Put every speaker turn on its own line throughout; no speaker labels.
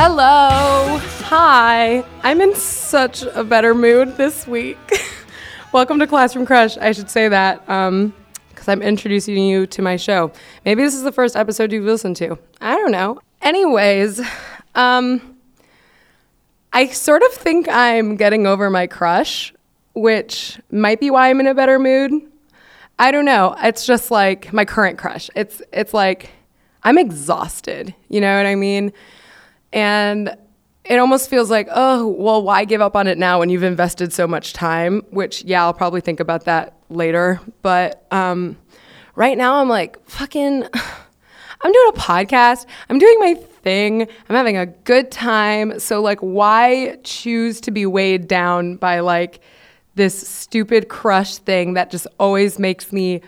Hello. Hi. I'm in such a better mood this week. Welcome to Classroom Crush. I should say that because I'm introducing you to my show. Maybe this is the first episode you've listened to. I don't know. Anyways, um, I sort of think I'm getting over my crush, which might be why I'm in a better mood. I don't know. It's just like my current crush. It's it's like I'm exhausted. You know what I mean? And it almost feels like, oh, well, why give up on it now when you've invested so much time? Which, yeah, I'll probably think about that later. But um, right now, I'm like, fucking, I'm doing a podcast. I'm doing my thing. I'm having a good time. So, like, why choose to be weighed down by like this stupid crush thing that just always makes me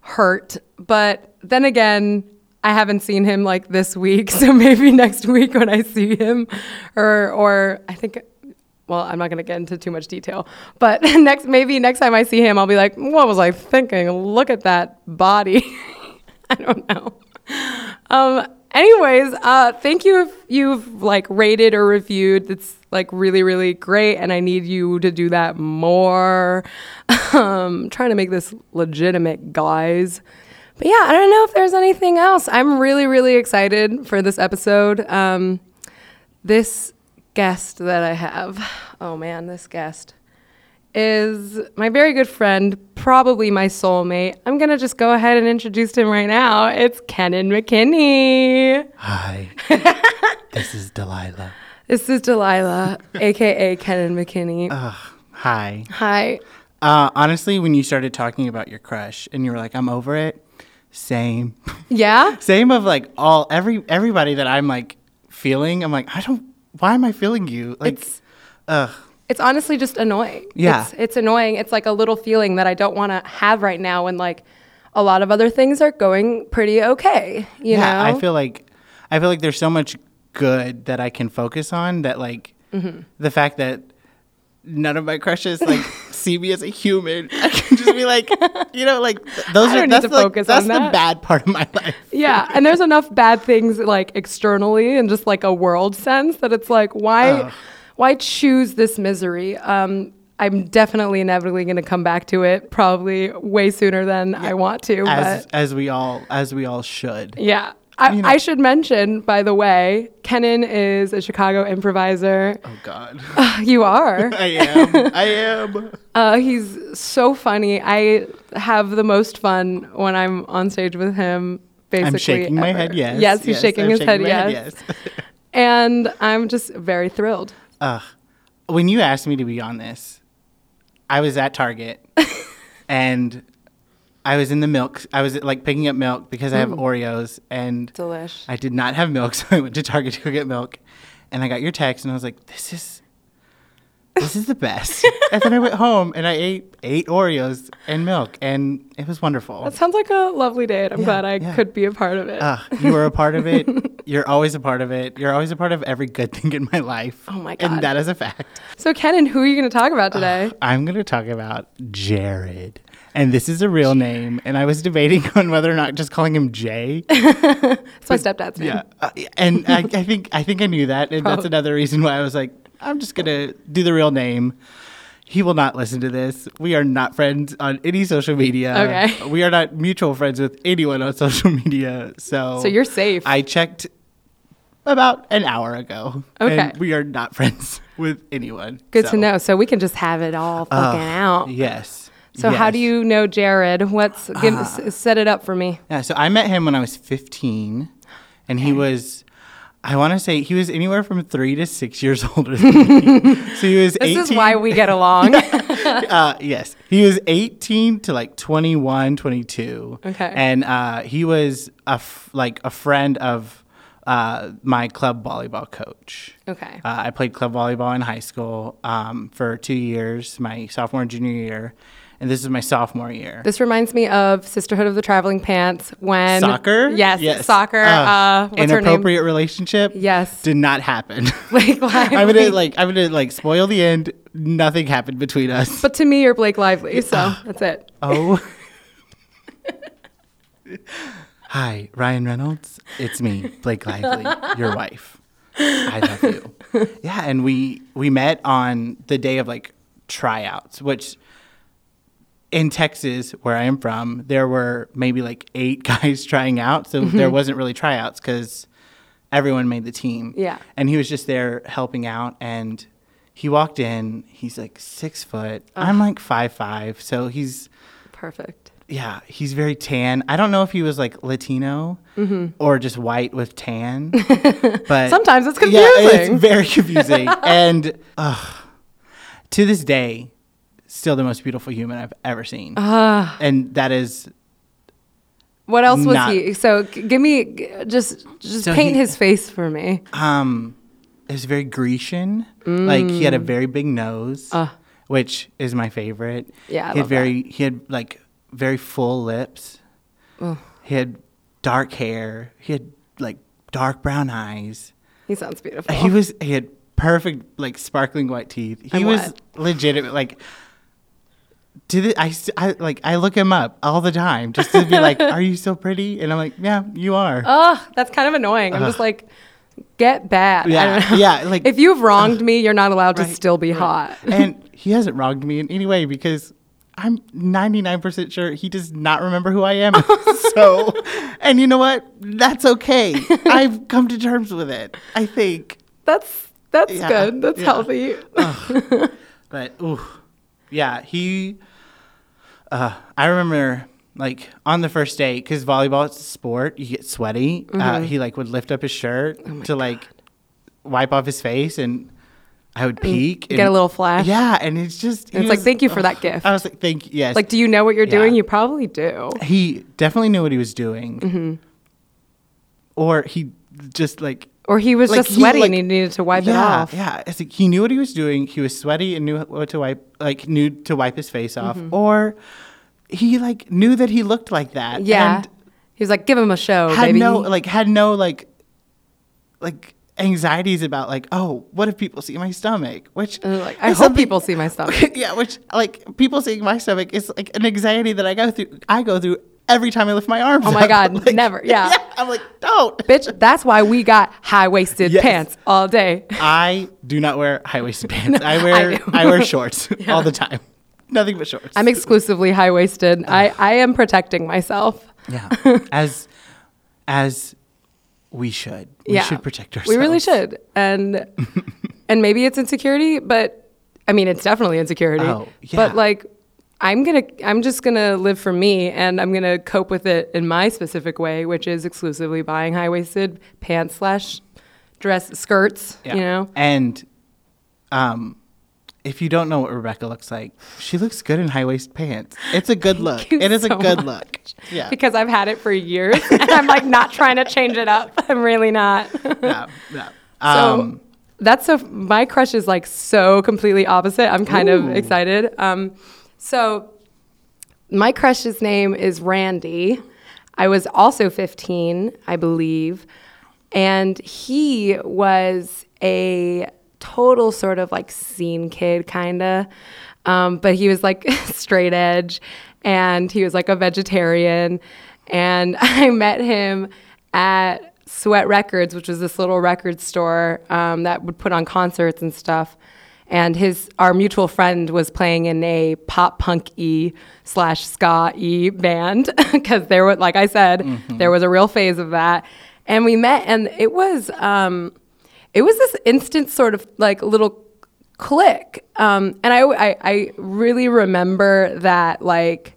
hurt? But then again, I haven't seen him like this week, so maybe next week when I see him, or or I think, well, I'm not gonna get into too much detail, but next maybe next time I see him, I'll be like, what was I thinking? Look at that body. I don't know. Um. Anyways, uh, thank you if you've like rated or reviewed. It's like really, really great, and I need you to do that more. Um, trying to make this legitimate, guys. But yeah, I don't know if there's anything else. I'm really, really excited for this episode. Um, this guest that I have, oh man, this guest is my very good friend, probably my soulmate. I'm going to just go ahead and introduce him right now. It's Kenan McKinney.
Hi, this is Delilah.
This is Delilah, aka Kenan McKinney.
Ugh, hi.
Hi.
Uh, honestly, when you started talking about your crush and you were like, "I'm over it," same,
Yeah?
same of like all every everybody that I'm like feeling. I'm like, I don't. Why am I feeling you? Like,
It's
ugh.
it's honestly just annoying.
Yeah.
It's, it's annoying. It's like a little feeling that I don't want to have right now when like a lot of other things are going pretty okay. You
yeah,
know?
I feel like I feel like there's so much good that I can focus on that like
Mm-hmm.
the fact that none of my crushes like see me as a human. I can just be like, you know, like th- those are that's
to
like,
focus
that's
on
the
that.
bad part of my life.
yeah. And there's enough bad things like externally and just like a world sense that it's like, why,
Ugh.
why choose this misery? Um, I'm definitely inevitably going to come back to it probably way sooner than I want to.
As as we all as we all should.
Yeah. I,
You know-
I should mention, by the way, Kenan is a Chicago improviser.
Oh God.
You are.
I am. I am.
Uh, he's so funny. I have the most fun when I'm on stage with him. Basically,
I'm shaking my head. Yes.
Yes, he's shaking
I'm
his head.
my
Yes. and I'm just very thrilled.
Ugh. When you asked me to be on this, I was at Target and I was in the milk. I was like picking up milk because I have mm. Oreos and
Delish.
I did not have milk, so I went to Target to go get milk. And I got your text and I was like, this is this is the best. and then I went home and I ate eight Oreos and milk and it was wonderful.
That sounds like a lovely date. I'm
Yeah,
glad I
yeah.
could be a part of it.
Ugh, you were a part of it. You're always a part of it. You're always a part of every good thing in my life.
Oh my God.
And that is a fact.
so, Kenan, who are you going to talk about today?
I'm going to talk about Jared. And this is a real name. And I was debating on whether or not just calling him Jay.
it's my stepdad's name.
Yeah. Uh, and I, I think I think I knew that. And that's another reason why I was like, I'm just going to do the real name. He will not listen to this. We are not friends on any social media.
Okay.
We are not mutual friends with anyone on social media. So
So you're safe.
I checked about an hour ago.
Okay.
And we are not friends with anyone.
Good
So,
to know. So we can just have it all fucking
uh,
out.
Yes.
So, how do you know Jared? What's give, s- set it up for me?
Yeah, so I met him when I was 15, and he was, I want to say, he was anywhere from three to six years older than me. so he was
This
18.
is why we get along.
uh, yes, he was 18 to like 21, 22.
Okay.
And uh, he was a f- like a friend of uh, my club volleyball coach.
okay.
Uh, I played club volleyball in high school um, for two years, my sophomore and junior year, and this is my sophomore year.
This reminds me of Sisterhood of the Traveling Pants when
soccer?
Yes, soccer.
Uh,
Uh, what's
inappropriate relationship.
Yes.
Did not happen.
Blake Lively.
I'm gonna like I'm gonna like spoil the end. Nothing happened between us.
But to me, you're Blake Lively, so that's it.
oh. Hi, Ryan Reynolds. It's me, Blake Lively, your wife. I love you. yeah, and we we met on the day of like tryouts, which in Texas, where I am from, there were maybe like eight guys trying out, so there mm-hmm. wasn't really tryouts because everyone made the team.
Yeah.
and he was just there helping out, and he walked in. He's like six foot. I'm like five five, so he's
Perfect.
yeah, he's very tan. I don't know if he was like Latino mm-hmm. or just white with tan, but
Sometimes it's confusing.
Yeah, it's very confusing. and ugh, to this day, still the most beautiful human I've ever seen.
Ah.
and that is
What else was he? So give me just just
So
paint
he-
his face for me.
um, it was very Grecian. Like he had a very big nose,
Mm. Uh.
which is my favorite.
Yeah, I
he had very he had like very full lips. He had dark hair. He had like dark brown eyes.
He sounds beautiful.
He was he had perfect like sparkling white teeth. He
And
was
what?
legitimate like to the, I, I like I look him up all the time just to be like, "Are you so pretty?" And I'm like, "Yeah, you are."
Oh, that's kind of annoying. I'm just like, get bad. I
Yeah,
don't know.
yeah, like-
if you've wronged me, you're not allowed to still be
right.
hot.
and he hasn't wronged me in any way because I'm 99% sure he does not remember who I am. so, and you know what? That's okay. I've come to terms with it. I think.
That's that's
Yeah,
good. That's
yeah.
healthy.
But ooh, yeah, he. Uh, I remember like on the first day because volleyball it's a sport. You get sweaty. Uh,
Mm-hmm.
he like would lift up his shirt
Oh
to like wipe off his face, and I would peek.
And get
and-
a little flash.
Yeah, and it's just. he
It's like, thank you for that gift.
I was like, thank you. Yes.
Like, do you know what you're
Yeah.
doing? You probably do.
he definitely knew what he was doing,
Mm-hmm.
or he just like
Or he was
Like,
just
he,
sweaty
like-
and he needed to wipe it off.
Yeah, it's like he knew what he was doing. He was sweaty and knew what to wipe, like knew to wipe his face off,
Mm-hmm.
or he like knew that he looked like that.
Yeah.
and
he was like, give him a show,
had
baby.
no like had no like like anxieties about like oh what if people see my stomach which
like, I hope
something-
people see my stomach.
yeah which like people seeing my stomach is like an anxiety that I go through I go through every time I lift my arms
Oh my
up.
God,
Like,
never. Yeah.
I'm like don't
Bitch, that's why we got high waisted
Yes.
pants all day.
I do not wear high waisted pants. I wear
I
I, wear shorts all the time. Nothing but shorts.
I'm exclusively high waisted. I, I am protecting myself.
yeah. As as we should. We
yeah.
should protect ourselves.
We really should. And and maybe it's insecurity, but I mean it's definitely insecurity.
Oh, yeah.
But like I'm gonna I'm just gonna live for me and I'm gonna cope with it in my specific way, which is exclusively buying high waisted pants slash dress skirts.
Yeah.
You know?
And um if you don't know what Rebecca looks like, she looks good in high waist pants. It's a good look. It is a good
much.
look. Yeah.
Because I've had it for years and I'm like not trying to change it up. I'm really not.
yeah. Yeah.
So
Um,
that's so my crush is like so completely opposite. I'm kind
Ooh.
of excited. Um, so my crush's name is Randy. I was also 15, I believe, and he was a total sort of like scene kid, kinda. Um, but he was like straight edge, and he was like a vegetarian. And I met him at Sweat Records, which was this little record store um, that would put on concerts and stuff. And his our mutual friend was playing in a pop punk e slash ska e band because there was, like I said, there was a real phase of that. And we met, and it was um, it was this instant sort of like little click. Um, and I, I I really remember that like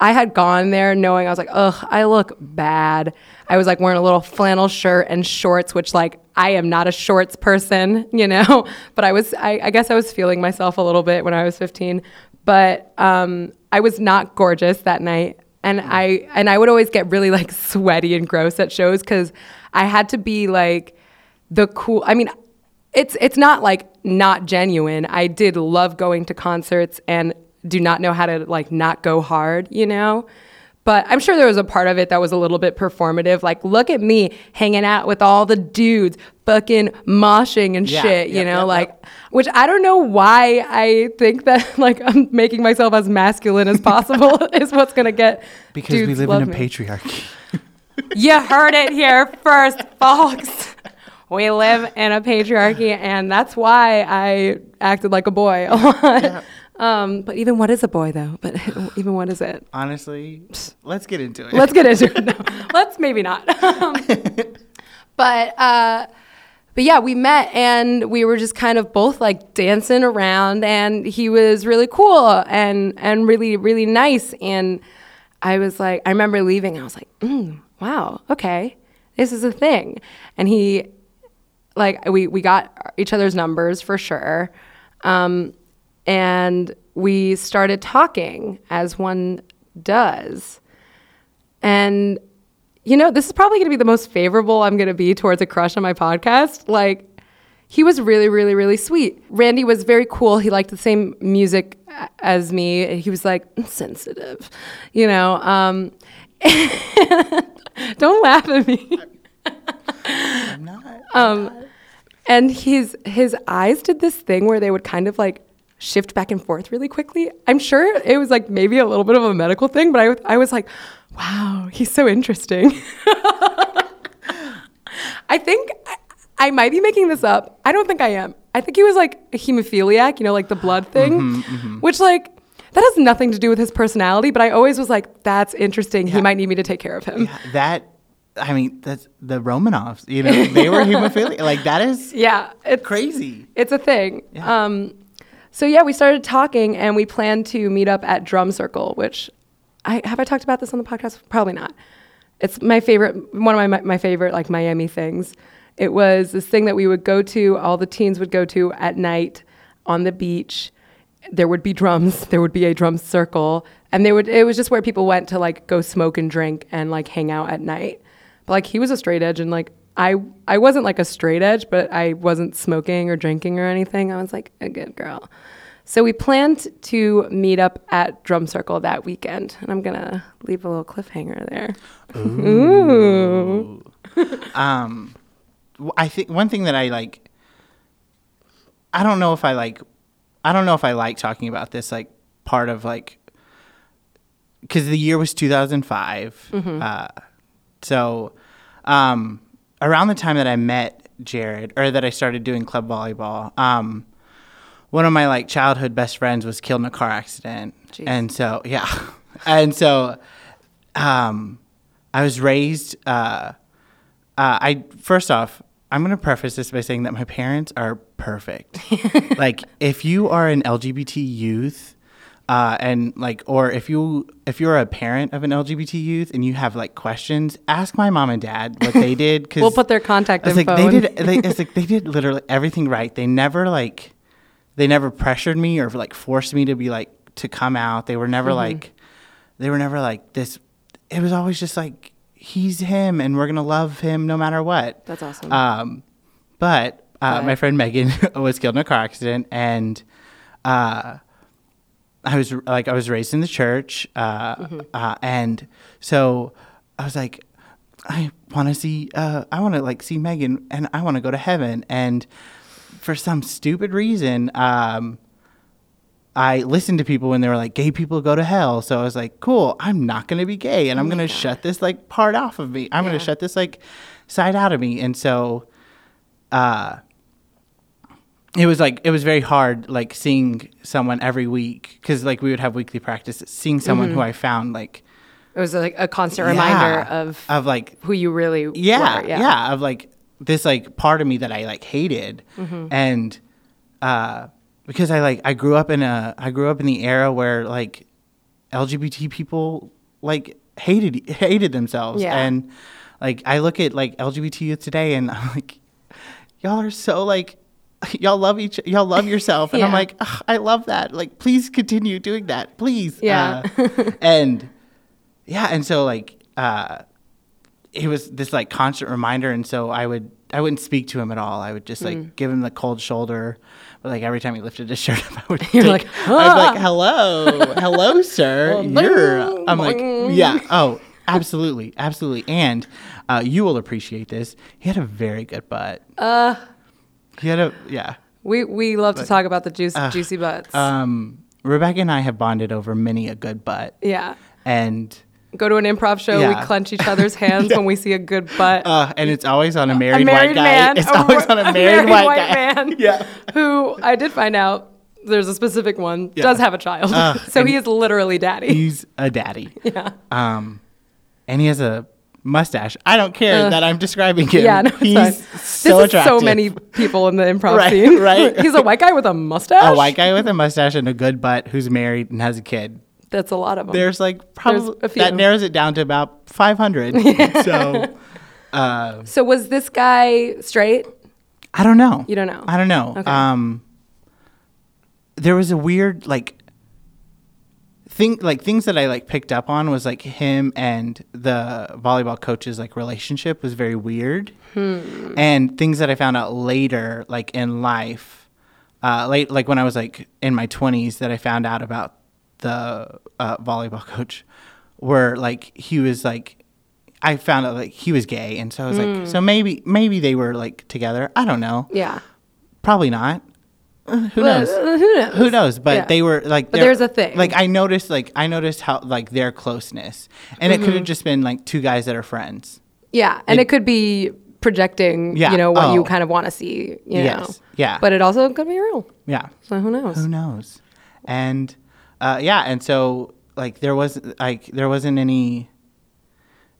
I had gone there knowing I was like, ugh, I look bad. I was like wearing a little flannel shirt and shorts, which like I am not a shorts person, you know. But I was, I, I guess I was feeling myself a little bit when I was 15. But um, I was not gorgeous that night, and I and I would always get really like sweaty and gross at shows because I had to be like the cool. I mean, it's it's not like not genuine. I did love going to concerts and do not know how to like not go hard, you know? But I'm sure there was a part of it that was a little bit performative. Like, look at me hanging out with all the dudes, fucking moshing and
Yeah,
shit, you
yep,
know?
yep,
like,
yep.
which I don't know why I think that like I'm making myself as masculine as possible is what's gonna get
because we live in a
me.
patriarchy.
You heard it here first, folks. we live in a patriarchy, and that's why I acted like a boy a lot. Um, but even what is a boy though? But even what is it?
Honestly, let's get into it.
Let's get into it. No, let's maybe not. Um, but uh, but yeah, we met and we were just kind of both like dancing around, and he was really cool and and really really nice. And I was like, I remember leaving. I was like, mm, wow, okay, this is a thing. And he like we we got each other's numbers for sure. Um, and we started talking as one does. And you know, this is probably going to be the most favorable I'm going to be towards a crush on my podcast. Like he was really really really sweet. Randy was very cool. He liked the same music as me. He was like sensitive, you know. Um, don't laugh at me.
I'm not.
Um, and his his eyes did this thing where they would kind of like shift back and forth really quickly. I'm sure it was like maybe a little bit of a medical thing, but I I was like, wow, he's so interesting. I think I, I might be making this up. I don't think I am. I think he was like a hemophiliac, you know, like the blood thing, which like that has nothing to do with his personality. But I always was like, that's interesting. He might need me to take care of him.
Yeah, that. I mean, that's the Romanovs. You know, they were hemophiliac. Like that is
Yeah, it's
crazy.
It's a thing.
Yeah.
Um, so yeah, we started talking and we planned to meet up at Drum Circle, which I have I talked about this on the podcast? Probably not. It's my favorite, one of my my favorite like Miami things. It was this thing that we would go to. All the teens would go to at night on the beach. There would be drums. There would be a drum circle, and they would. It was just where people went to like go smoke and drink and like hang out at night. But like he was a straight edge, and like I I wasn't like a straight edge, but I wasn't smoking or drinking or anything. I was like a good girl. So we planned to meet up at Drum Circle that weekend, and I'm gonna leave a little cliffhanger there. Ooh.
Um, w- I think one thing that I like. I don't know if I like. I don't know if I like talking about this like part of like. Because the year was 2005, uh, so um, around the time that I met Jared, or that I started doing club volleyball, um, one of my like childhood best friends was killed in a car accident,
Jeez.
and so yeah, and so um, I was raised. Uh, uh, I first off, I'm going to preface this by saying that my parents are perfect. like, if you are an LGBT youth, uh, and like, or if you if you're a parent of an LGBT youth and you have like questions, ask my mom and dad what they did. Because
We'll put their contact
I was
info.
like, they did. They, it's like they did literally everything right. They never like, they never pressured me or like forced me to be like to come out. They were never like, they were never like this. It was always just like he's him, and we're gonna love him no matter what.
That's awesome.
Um, but uh, my friend Megan was killed in a car accident, and uh, I was like, I was raised in the church, uh,
Mm-hmm.
uh, and so I was like, I want to see, uh, I want to like see Megan, and I want to go to heaven, and for some stupid reason, um, I listened to people when they were like, gay people go to hell. So I was like, cool, I'm not going to be gay and I'm going to shut this like part off of me. I'm going to shut this like side out of me. And so, uh, it was like, it was very hard, like seeing someone every week. Cause like we would have weekly practice, seeing someone who I found like,
it was like a constant reminder
yeah,
of
of like
who you really
yeah,
were.
yeah, of like this like part of me that I like hated,
Mm-hmm.
and uh, because I like I grew up in a I grew up in the era where like LGBT people like hated hated themselves,
Yeah.
and like I look at like LGBT youth today, and I'm like, y'all are so like. Y'all love each. Y'all love yourself, and I'm like, "Ugh, I love that. Like, please continue doing that, please.
Yeah.
Uh, and yeah, and so like, uh, it was this like constant reminder and so i would i wouldn't speak to him at all i would just like
Mm.
give him the cold shoulder but like every time he lifted his shirt up i would
You're
take-
like,
i'd like
"Ah."
hello hello sir
Oh,
you're
boing,
i'm like yeah oh absolutely absolutely and uh, you will appreciate this he had a very good butt
Uh,
he had a yeah
we we love to talk about the juice,
uh,
juicy butts.
um rebecca and i have bonded over many a good butt
yeah.
and
go to an improv show.
Yeah.
We clench each other's hands when we see a good butt.
Uh, and it's always on a married,
a married
white guy. It's
a
always on a married, white, guy.
man.
Yeah.
Who I did find out there's a specific one
Yeah.
does have a child.
Uh,
so he is literally daddy.
He's a daddy.
yeah.
Um, and he has a mustache. I don't care
Uh,
that I'm describing him.
Yeah, no, it's
He's
fine.
so
this is
attractive.
so many people in the improv
Right,
scene.
right.
He's a white guy with a mustache.
A white guy with a mustache and a good butt who's married and has a kid.
That's a lot of them.
There's like probably
a few.
that narrows it down to about 500. So uh,
so was this guy straight?
I don't know.
You don't know.
I don't know.
Okay.
Um, there was a weird like thing like things that I like picked up on was like him and the volleyball coach's like relationship was very weird,
Hmm.
and things that I found out later like in life, uh, late like when I was like in my twenties that I found out about the uh, volleyball coach were like he was like I found out like he was gay, and so I was
Hmm.
like, so maybe maybe they were like together. I don't know.
Yeah.
Probably not. Who knows?
uh, who knows?
Who knows? But
Yeah.
they were like.
But there's a thing.
Like I noticed, like I noticed how like their closeness, and it could
Mm-hmm.
have just been like two guys that are friends.
Yeah, and
It-
it, could be projecting,
Yeah,
you know, what
oh.
you kind of want to see, you
Yes,
know.
yeah.
But it also could be real.
Yeah.
So who knows?
Who knows? And uh, yeah, and so like there was like there wasn't any.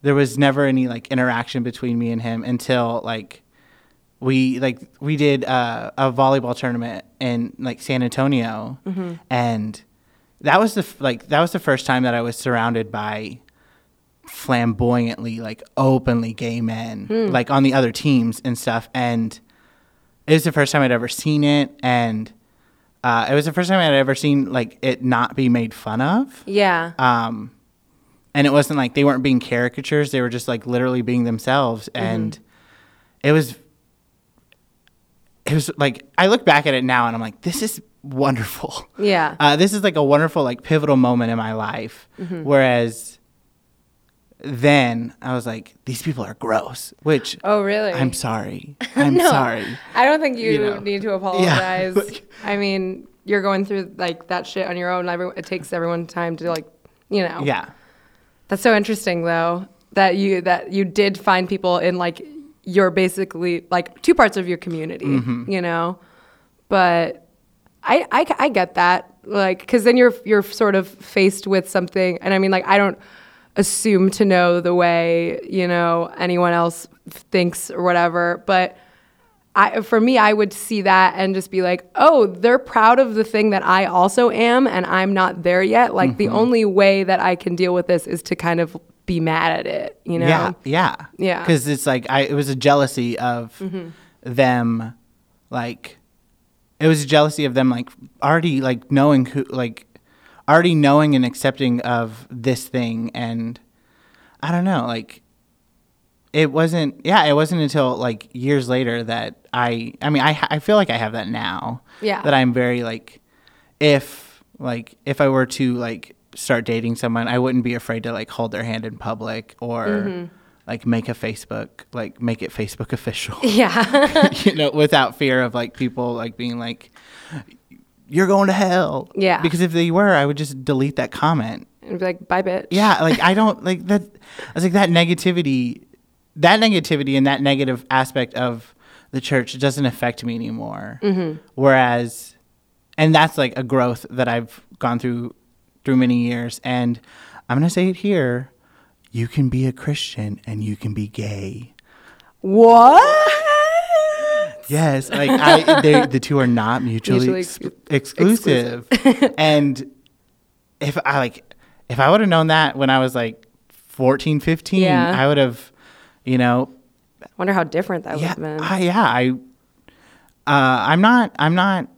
There was never any like interaction between me and him until like we like we did uh, a volleyball tournament in like San Antonio,
Mm-hmm.
and that was the f- like that was the first time that I was surrounded by flamboyantly like openly gay men
Hmm.
like on the other teams and stuff. And it was the first time I'd ever seen it. And uh, it was the first time I'd ever seen like it not be made fun of.
Yeah.
um, and it wasn't like they weren't being caricatures; they were just like literally being themselves, and it was, it was like I look back at it now and I'm like, this is wonderful.
yeah.
Uh, this is like a wonderful like pivotal moment in my life.
Mm-hmm.
Whereas then I was like, these people are gross. Which
oh, really?
I'm sorry. I'm
No.
sorry.
I don't think you,
You know.
need to apologize.
like-
I mean, you're going through like that shit on your own. Every, it takes everyone time to like, you know.
Yeah.
That's so interesting though that you that you did find people in like your basically like two parts of your community,
Mm-hmm.
you know. But I, I I get that like cuz then you're you're sort of faced with something and I mean like I don't assume to know the way, you know, anyone else thinks or whatever, but I, for me, I would see that and just be like, oh, they're proud of the thing that I also am, and I'm not there yet. Like, the only way that I can deal with this is to kind of be mad at it, you know?
Yeah, yeah,
Yeah. Mm-hmm.
Because it's like I, it was a jealousy of them, like it was a jealousy of them, like already like knowing who, like already knowing and accepting of this thing, and I don't know, like it wasn't. Yeah, it wasn't until like years later that I. I mean, I, I feel like I have that now.
Yeah.
That I'm very like, if like if I were to like start dating someone, I wouldn't be afraid to like hold their hand in public or
Mm-hmm.
like make a Facebook, like make it Facebook official,
Yeah.
you know, without fear of like people like being like, you're going to hell.
Yeah.
Because if they were, I would just delete that comment.
and be like, bye, bitch.
Yeah, like I don't like that. I was like that negativity, that negativity and that negative aspect of the church doesn't affect me anymore.
Mm-hmm.
Whereas, and that's like a growth that I've gone through through many years. And I'm gonna say it here: you can be a Christian and you can be gay.
What?
Yes, like I, they, the two are not mutually,
Mutually
ex-
ex-
exclusive. and if I like, if I would have known that when I was like 14, 15,
Yeah.
I would have, you know, I
Wonder how different that would have been.
I, yeah, I, uh, I'm not, I'm not,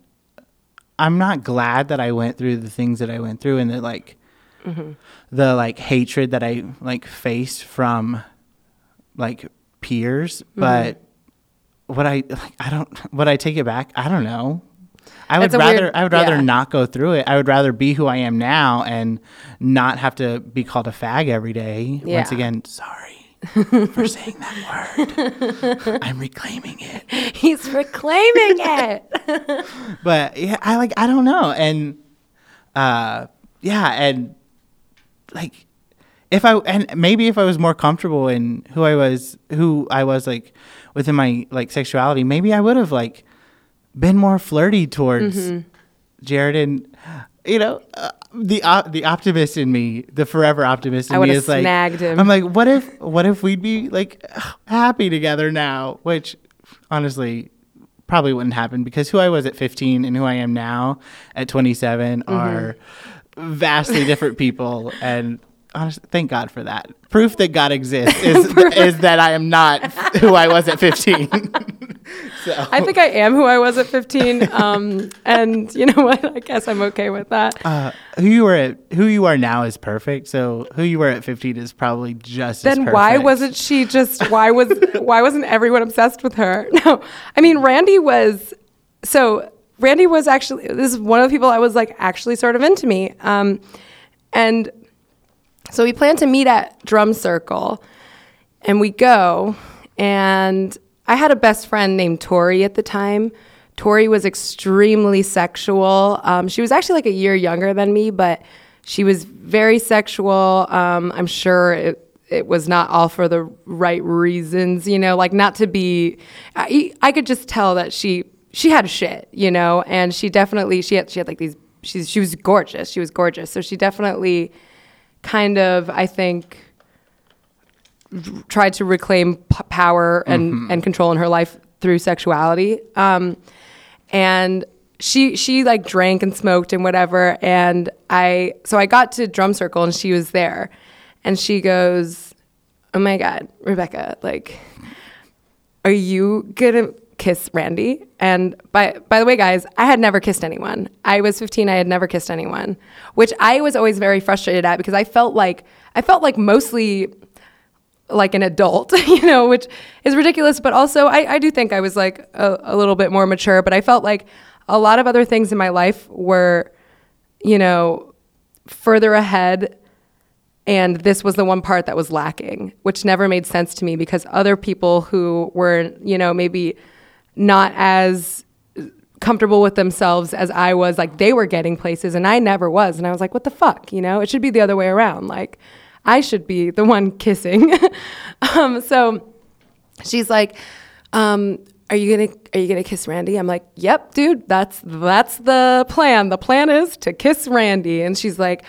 I'm not glad that I went through the things that I went through and the like,
Mm-hmm.
the like hatred that I like faced from like peers,
Mm-hmm.
but what I like, I don't, would I take it back? I don't know. I would rather,
weird-
I would rather
yeah.
not go through it. I would rather be who I am now and not have to be called a fag every day. Once again, sorry for saying that word. I'm reclaiming it.
He's reclaiming it.
But yeah, I like I don't know. And uh yeah, and like if I and maybe if I was more comfortable in who I was, who I was like within my like sexuality, maybe I would have like been more flirty towards
Mm-hmm.
Jared and you know uh, the op- the optimist in me, the forever optimist in
I
me is like
snagged him.
I'm like, what if what if we'd be like happy together now? Which honestly probably wouldn't happen because who I was at 15 and who I am now at 27
Mm-hmm.
are vastly different people and honestly thank God for that. Proof that God exists is is that I am not who I was at 15. so
I think I am who I was at 15. Um, and you know what? I guess I'm okay with that.
uh, who you were at who you are now is perfect. So who you were at 15 is probably just as
then why wasn't she just why was why wasn't everyone obsessed with her no i mean randy was so randy was actually this is one of the people i was like actually sort of into me um, and so we plan to meet at drum circle and we go and i had a best friend named tori at the time. Tori was extremely sexual. Um, she was actually like a year younger than me but she was very sexual. Um, i'm sure it, it was not all for the right reasons you know like not to be i, I could just tell that she she had shit you know and she definitely she had she had like these she's she was gorgeous. She was gorgeous. So she definitely kind of i think tried to reclaim p- power and, and control in her life through sexuality. Um, and she she like drank and smoked and whatever. And I so I got to drum circle and she was there, and she goes, "Oh my god, Rebecca, like, are you gonna?" kiss Randy and by by the way guys I had never kissed anyone I was 15 I had never kissed anyone which I was always very frustrated at because I felt like I felt like mostly like an adult, you know, which is ridiculous. But also, I, I do think I was like a, a little bit more mature, but I felt like a lot of other things in my life were, you know, further ahead. And this was the one part that was lacking, which never made sense to me because other people who were, you know, maybe not as comfortable with themselves as I was, like they were getting places and I never was. And I was like, what the fuck? You know, it should be the other way around. Like, I should be the one kissing. um, so she's like, um, are you gonna are you gonna kiss Randy? I'm like, yep, dude, that's that's the plan. The plan is to kiss Randy. And she's like,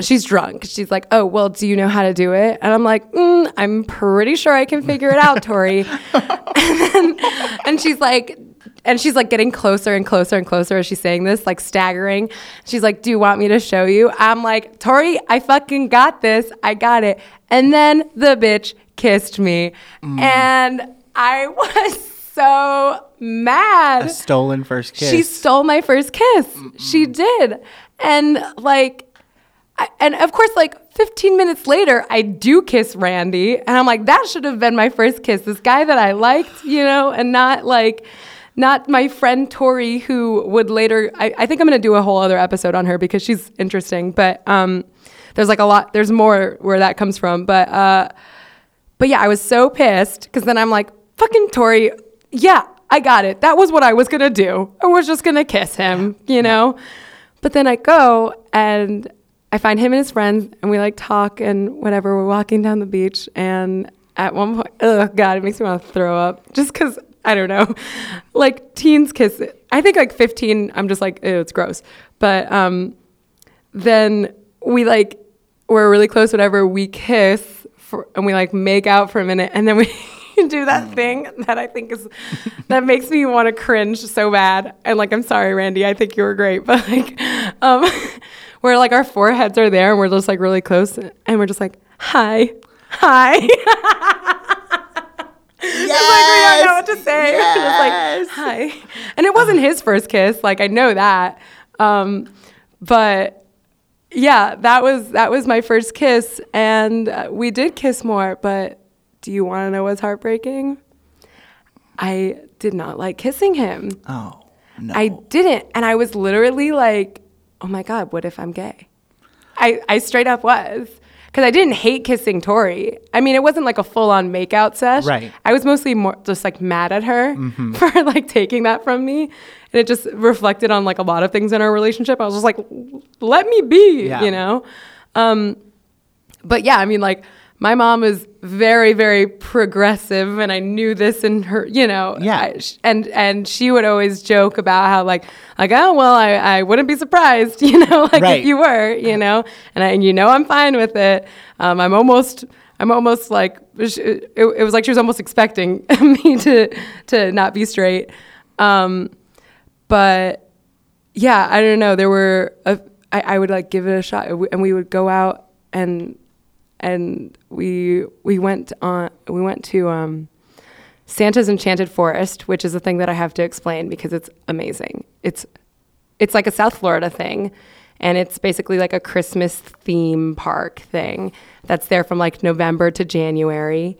she's drunk. She's like, oh well, do you know how to do it? And I'm like, mm, I'm pretty sure I can figure it out, Tori. and, then, and she's like, and she's like getting closer and closer and closer as she's saying this, like staggering. She's like, Do you want me to show you? I'm like, Tori, I fucking got this. I got it. And then the bitch kissed me. Mm. And I was so mad.
a stolen first kiss?
She stole my first kiss. She did. And like, I, and of course, like 15 minutes later, I do kiss Randy. And I'm like, that should have been my first kiss. This guy that I liked, you know, and not like, not my friend Tori, who would later, I, I think I'm going to do a whole other episode on her because she's interesting. But um, there's like a lot, there's more where that comes from. But, uh, but yeah, I was so pissed because then I'm like, fucking Tori, yeah, I got it. That was what I was gonna do. I was just gonna kiss him, you know? But then I go and I find him and his friends and we like talk and whatever. We're walking down the beach and at one point, oh God, it makes me want to throw up just because I don't know. Like teens kiss I think like 15, I'm just like, ew, it's gross. But um, then we like, we're really close, whatever. We kiss for, and we like make out for a minute and then we do that thing that I think is, that makes me want to cringe so bad. And like, I'm sorry, Randy, I think you were great. But like, um, where like our foreheads are there and we're just like really close and we're just like, hi, hi. It's like we don't know what to say. We're just like, hi. And it wasn't his first kiss. Like I know that. Um, but yeah, that was that was my first kiss, and uh, we did kiss more. But do you want to know what's heartbreaking? I did not like kissing him.
Oh no.
I didn't, and I was literally like, "Oh my god, what if I'm gay?" I I straight up was because I didn't hate kissing Tori. I mean, it wasn't like a full on makeout sesh.
Right.
I was mostly more just like mad at her for like taking that from me, and it just reflected on like a lot of things in our relationship. I was just like, "Let me be,"
Yeah.
you know. Um, but yeah, I mean, like my mom is very, very progressive, and I knew this in her, you know.
Yeah.
I- and and she would always joke about how like like oh well, I, I wouldn't be surprised, you know, like
Right.
if you were, you know, and I, and you know I'm fine with it. Um, I'm almost. I'm almost like it, it was like she was almost expecting me to to not be straight, um, but yeah, I don't know. There were a, I, I would like give it a shot, and we would go out and and we we went on we went to um, Santa's Enchanted Forest, which is a thing that I have to explain because it's amazing. It's it's like a South Florida thing, and it's basically like a Christmas theme park thing that's there from like November to January.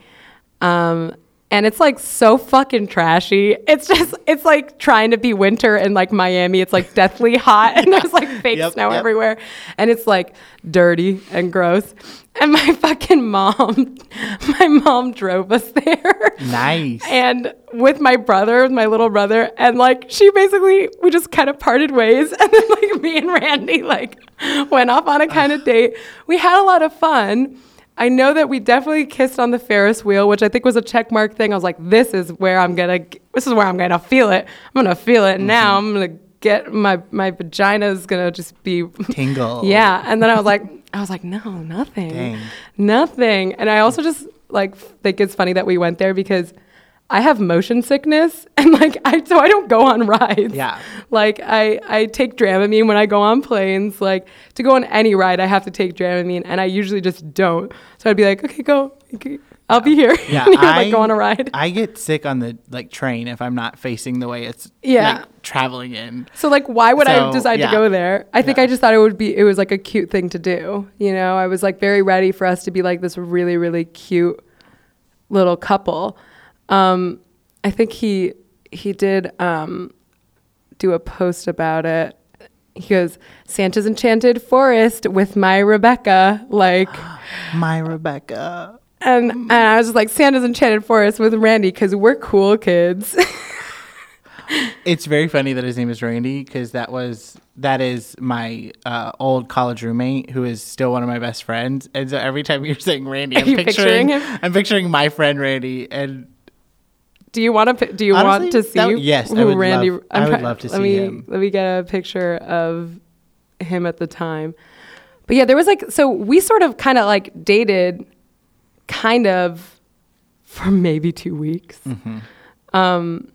Um, and it's like so fucking trashy. It's just it's like trying to be winter in like Miami. It's like deathly hot and there's like fake
Yep,
snow
yep.
everywhere. And it's like dirty and gross. And my fucking mom, my mom drove us there.
Nice.
And with my brother, with my little brother, and like she basically, we just kind of parted ways. And then like me and Randy like went off on a kind of date. We had a lot of fun. I know that we definitely kissed on the Ferris wheel, which I think was a check mark thing. I was like, this is where I'm gonna, this is where I'm gonna feel it. I'm gonna feel it mm-hmm. now. I'm gonna get my my vagina's gonna just be
Tingle.
yeah, and then I was like, I was like, no, nothing,
Dang.
nothing. And I also just like think it's funny that we went there because I have motion sickness, and like I so I don't go on rides.
Yeah.
like I I take Dramamine when I go on planes. Like to go on any ride, I have to take Dramamine, and I usually just don't. So I'd be like, okay, go, okay, I'll be here.
Yeah,
he
I
like go on a ride.
I get sick on the like train if I'm not facing the way it's
Yeah.
like, traveling in.
So like, why would I decide
yeah.
to go there? I think
Yeah.
I just thought it would be. It was like a cute thing to do. You know, I was like very ready for us to be like this really really cute little couple. Um, I think he he did um, do a post about it. He goes, Santa's Enchanted Forest with my Rebecca, like,
My Rebecca.
and and I was just like Santa's Enchanted Forest with Randy because we're cool kids.
It's very funny that his name is Randy because that was that is my uh, old college roommate who is still one of my best friends. And so every time you're saying Randy, I'm
you
picturing,
picturing him?
I'm picturing my friend Randy. And
Do you want to? Do you
Honestly,
want to see?
that- yes, I would
Randy.
love- I would
try-
love to
let
see
me,
him.
Let me get a picture of him at the time. But yeah, there was like so we sort of kind of like dated, kind of, for maybe two weeks.
Mm-hmm.
Um,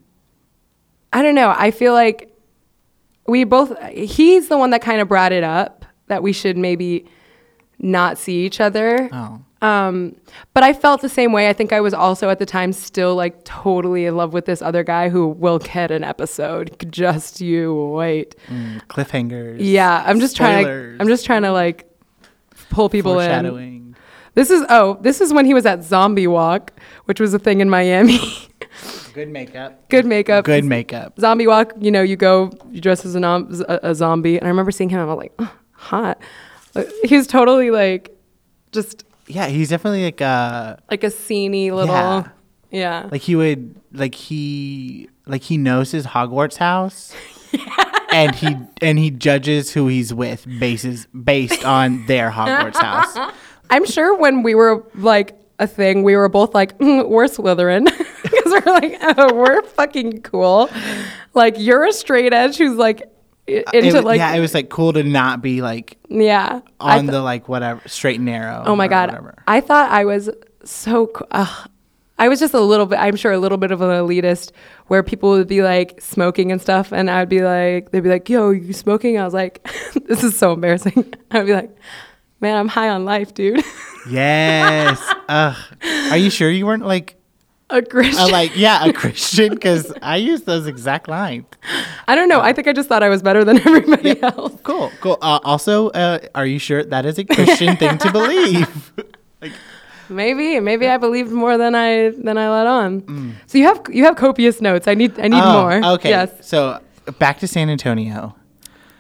I don't know. I feel like we both. He's the one that kind of brought it up that we should maybe not see each other.
oh,
Um, but I felt the same way. I think I was also at the time still like totally in love with this other guy who will get an episode. Just you wait.
mm, cliffhangers.
Yeah, I'm just trying. To, I'm just trying to like pull people in.
foreshadowing.
This is oh, this is when he was at Zombie Walk, which was a thing in Miami.
Good makeup.
Good makeup.
Good makeup.
Zombie Walk. You know, you go, you dress as a, nom- a, a zombie, and I remember seeing him. I'm like, oh, hot. Like, He was totally like, just
Yeah, he's definitely like a
like a sceney little.
Yeah.
yeah.
like he would like he like he knows his Hogwarts house. yeah. And he and he judges who he's with bases based on their Hogwarts house.
I'm sure when we were like a thing, we were both like, mm, we're Slytherin. Because we're like, oh, we're fucking cool. Like, you're a straight edge who's like into
It-
like,
yeah, it was like cool to not be like
yeah.
On
th-
the like whatever straight and narrow.
oh my God.
whatever.
I thought I was so, ugh. I was just a little bit, I'm sure a little bit of an elitist where people would be like smoking and stuff. And I'd be like, they'd be like, yo, you smoking? I was like, this is so embarrassing. I'd be like, man, I'm high on life, dude.
Yes. Ugh. Are you sure you weren't like
a Christian.
a, like yeah a Christian? Because I used those exact lines.
I don't know. I think I just thought I was better than everybody else.
Cool, cool. Uh, also, uh, are you sure that is a Christian thing to believe? like,
Maybe, maybe I believed more than I than I let on. So you have you have copious notes. I need I need
oh,
more.
Okay.
Yes.
So back to San Antonio.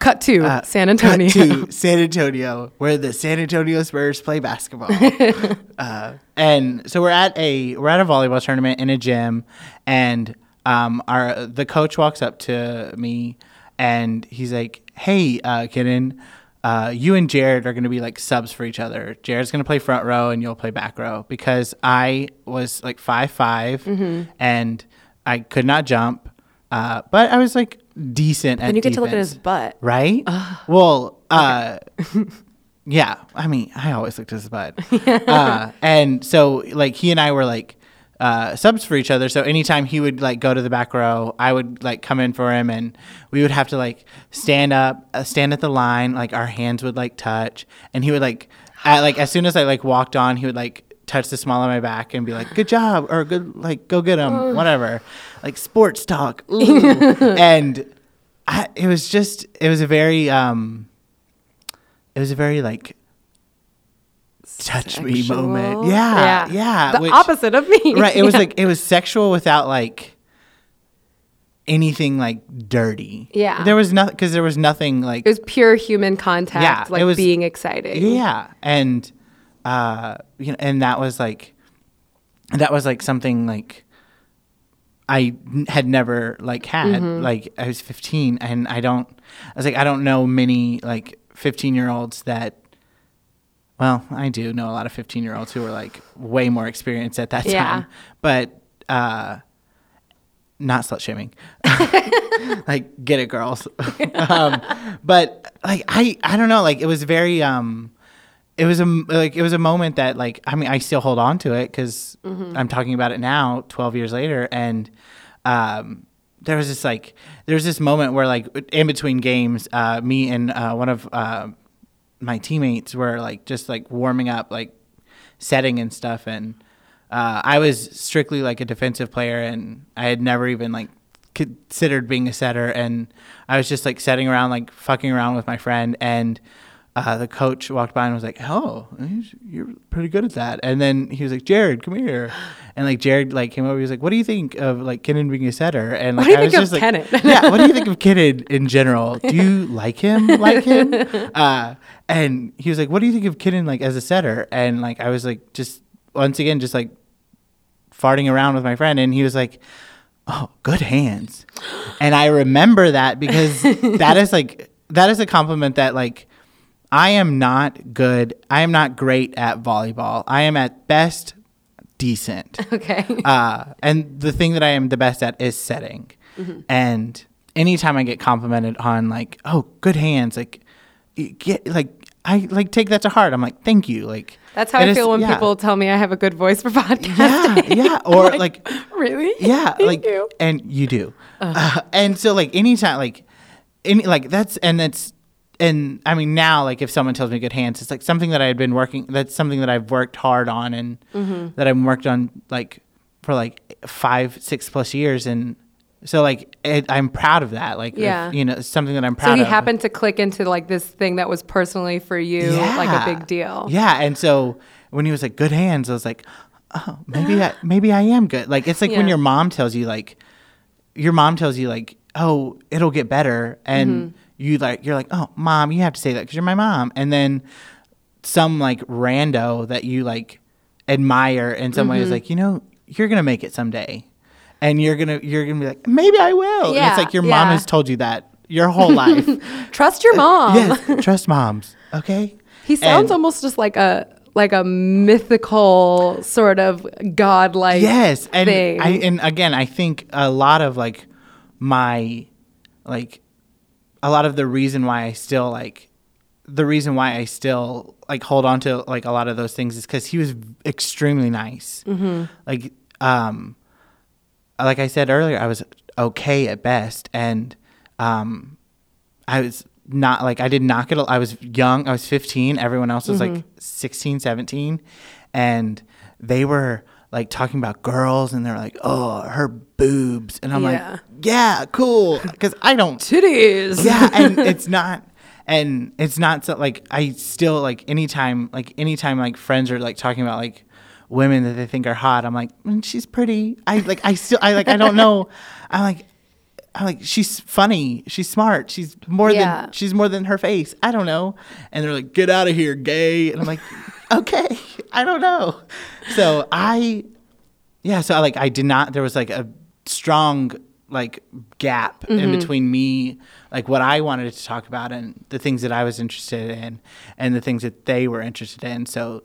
Cut to
Uh,
San Antonio.
cut to San Antonio, where the San Antonio Spurs play basketball. uh, and so we're at a we're at a volleyball tournament in a gym, and um, our the coach walks up to me, and he's like, "Hey, uh, Kenan, uh, you and Jared are going to be like subs for each other. Jared's going to play front row and you'll play back row because I was like five
Mm-hmm.
and I could not jump, uh, but I was like decent.
And you get to look at his butt.
right? Well, uh, yeah. I mean, I always looked at his butt, uh, and so like he and I were like uh, subs for each other. So anytime he would like go to the back row, I would like come in for him, and we would have to like stand up, uh, stand at the line, like our hands would like touch, and he would like, at, like as soon as I like walked on, he would like touch the small of my back and be like, "Good job," or "Good, like go get him," whatever, like sports talk, Ooh. and I, it was just, it was a very, um, it was a very like touch me
Sexual?
moment. Yeah, yeah.
The
which-
opposite of me.
right. It was
Yeah.
like it was sexual without like anything like dirty.
Yeah.
There was nothing because there was nothing like
it was pure human contact,
Yeah,
like
it was-
being exciting.
yeah, and uh, you know, and that was like that was like something like I n- had never like had.
Mm-hmm.
Like I was 15, and I don't. I was like, I don't know many like 15 year olds that. Well, I do know a lot of 15 year olds who were like way more experienced at that
Yeah.
time, but uh, not slut shaming. like get it, girls. um, but like I, I don't know. Like it was very. Um, it was a like it was a moment that like I mean I still hold on to it because I'm talking about it now, 12 years later, and um, there was this like there was this moment where like in between games, uh, me and uh, one of uh, my teammates were like just like warming up, like setting and stuff, and uh, I was strictly like a defensive player, and I had never even like considered being a setter, and I was just like setting around, like fucking around with my friend, and uh, the coach walked by and was like, "Oh, you're pretty good at that." And then he was like, "Jared, come here," and like Jared like came over. He was like, "What do you think of like Kenan being a setter?" And like
What do you
I was
think
just like? "Yeah, what do you think of Kenan in general? Do you like him? Like him?" Uh, and he was like, "What do you think of Kenan like as a setter?" And like I was like, just once again, just like farting around with my friend, and he was like, "Oh, good hands," and I remember that because that is like that is a compliment that like I am not good. I am not great at volleyball. I am at best decent.
Okay.
Uh, and the thing that I am the best at is setting. And anytime I get complimented on like, oh, good hands, like, get like I like take that to heart. I'm like, thank you. Like
That's how I
is-
feel when
yeah.
people tell me I have a good voice for podcasting.
yeah. yeah. Or like
really?
yeah
Thank
like
you.
and you do uh, and so like anytime like any like that's and that's and i mean now like if someone tells me good hands it's like something that i had been working that's something that i've worked hard on and
Mm-hmm.
that i've worked on like for like five six plus years and so like it, i'm proud of that like if,
Yeah.
you know something that i'm proud of.
So he
of
happened to click into like this thing that was personally for you, like a big deal.
Yeah, and so when he was like good hands, I was like, oh, maybe I maybe I am good. Like it's like when your mom tells you like your mom tells you like, "Oh, it'll get better." And
Mm-hmm.
You like you're like, "Oh, mom, you have to say that cuz you're my mom." And then some like rando that you like admire in some
Mm-hmm.
way is like, "You know, you're going to make it someday." And you're going to you're going to be like, "Maybe I will." and it's like your mom has told you that your whole life.
Trust your mom.
yes, trust moms, okay?
He sounds
And-
almost just like a like a mythical sort of godlike
yes and
thing.
i and again i think a lot of like my like a lot of the reason why i still like the reason why i still like hold on to like a lot of those things is because he was extremely nice
Mm-hmm.
like um like i said earlier i was okay at best and um i was not like i did not get a, i was young i was 15 everyone else was like 16 17 and they were like talking about girls and they're like oh her boobs. And i'm
Yeah.
like yeah. Cool. Because i don't
titties.
yeah and it's not and it's not so like i still like anytime like anytime like friends are like talking about like women that they think are hot i'm like mm, she's pretty. I like i still i like i don't know. I'm like i'm like she's funny. She's smart. She's more
Yeah.
than she's more than her face. I don't know. And they're like get out of here gay. And i'm like okay i don't know so i yeah so I, like i did not there was like a strong like gap
Mm-hmm.
in between me like what I wanted to talk about and the things that I was interested in and the things that they were interested in. So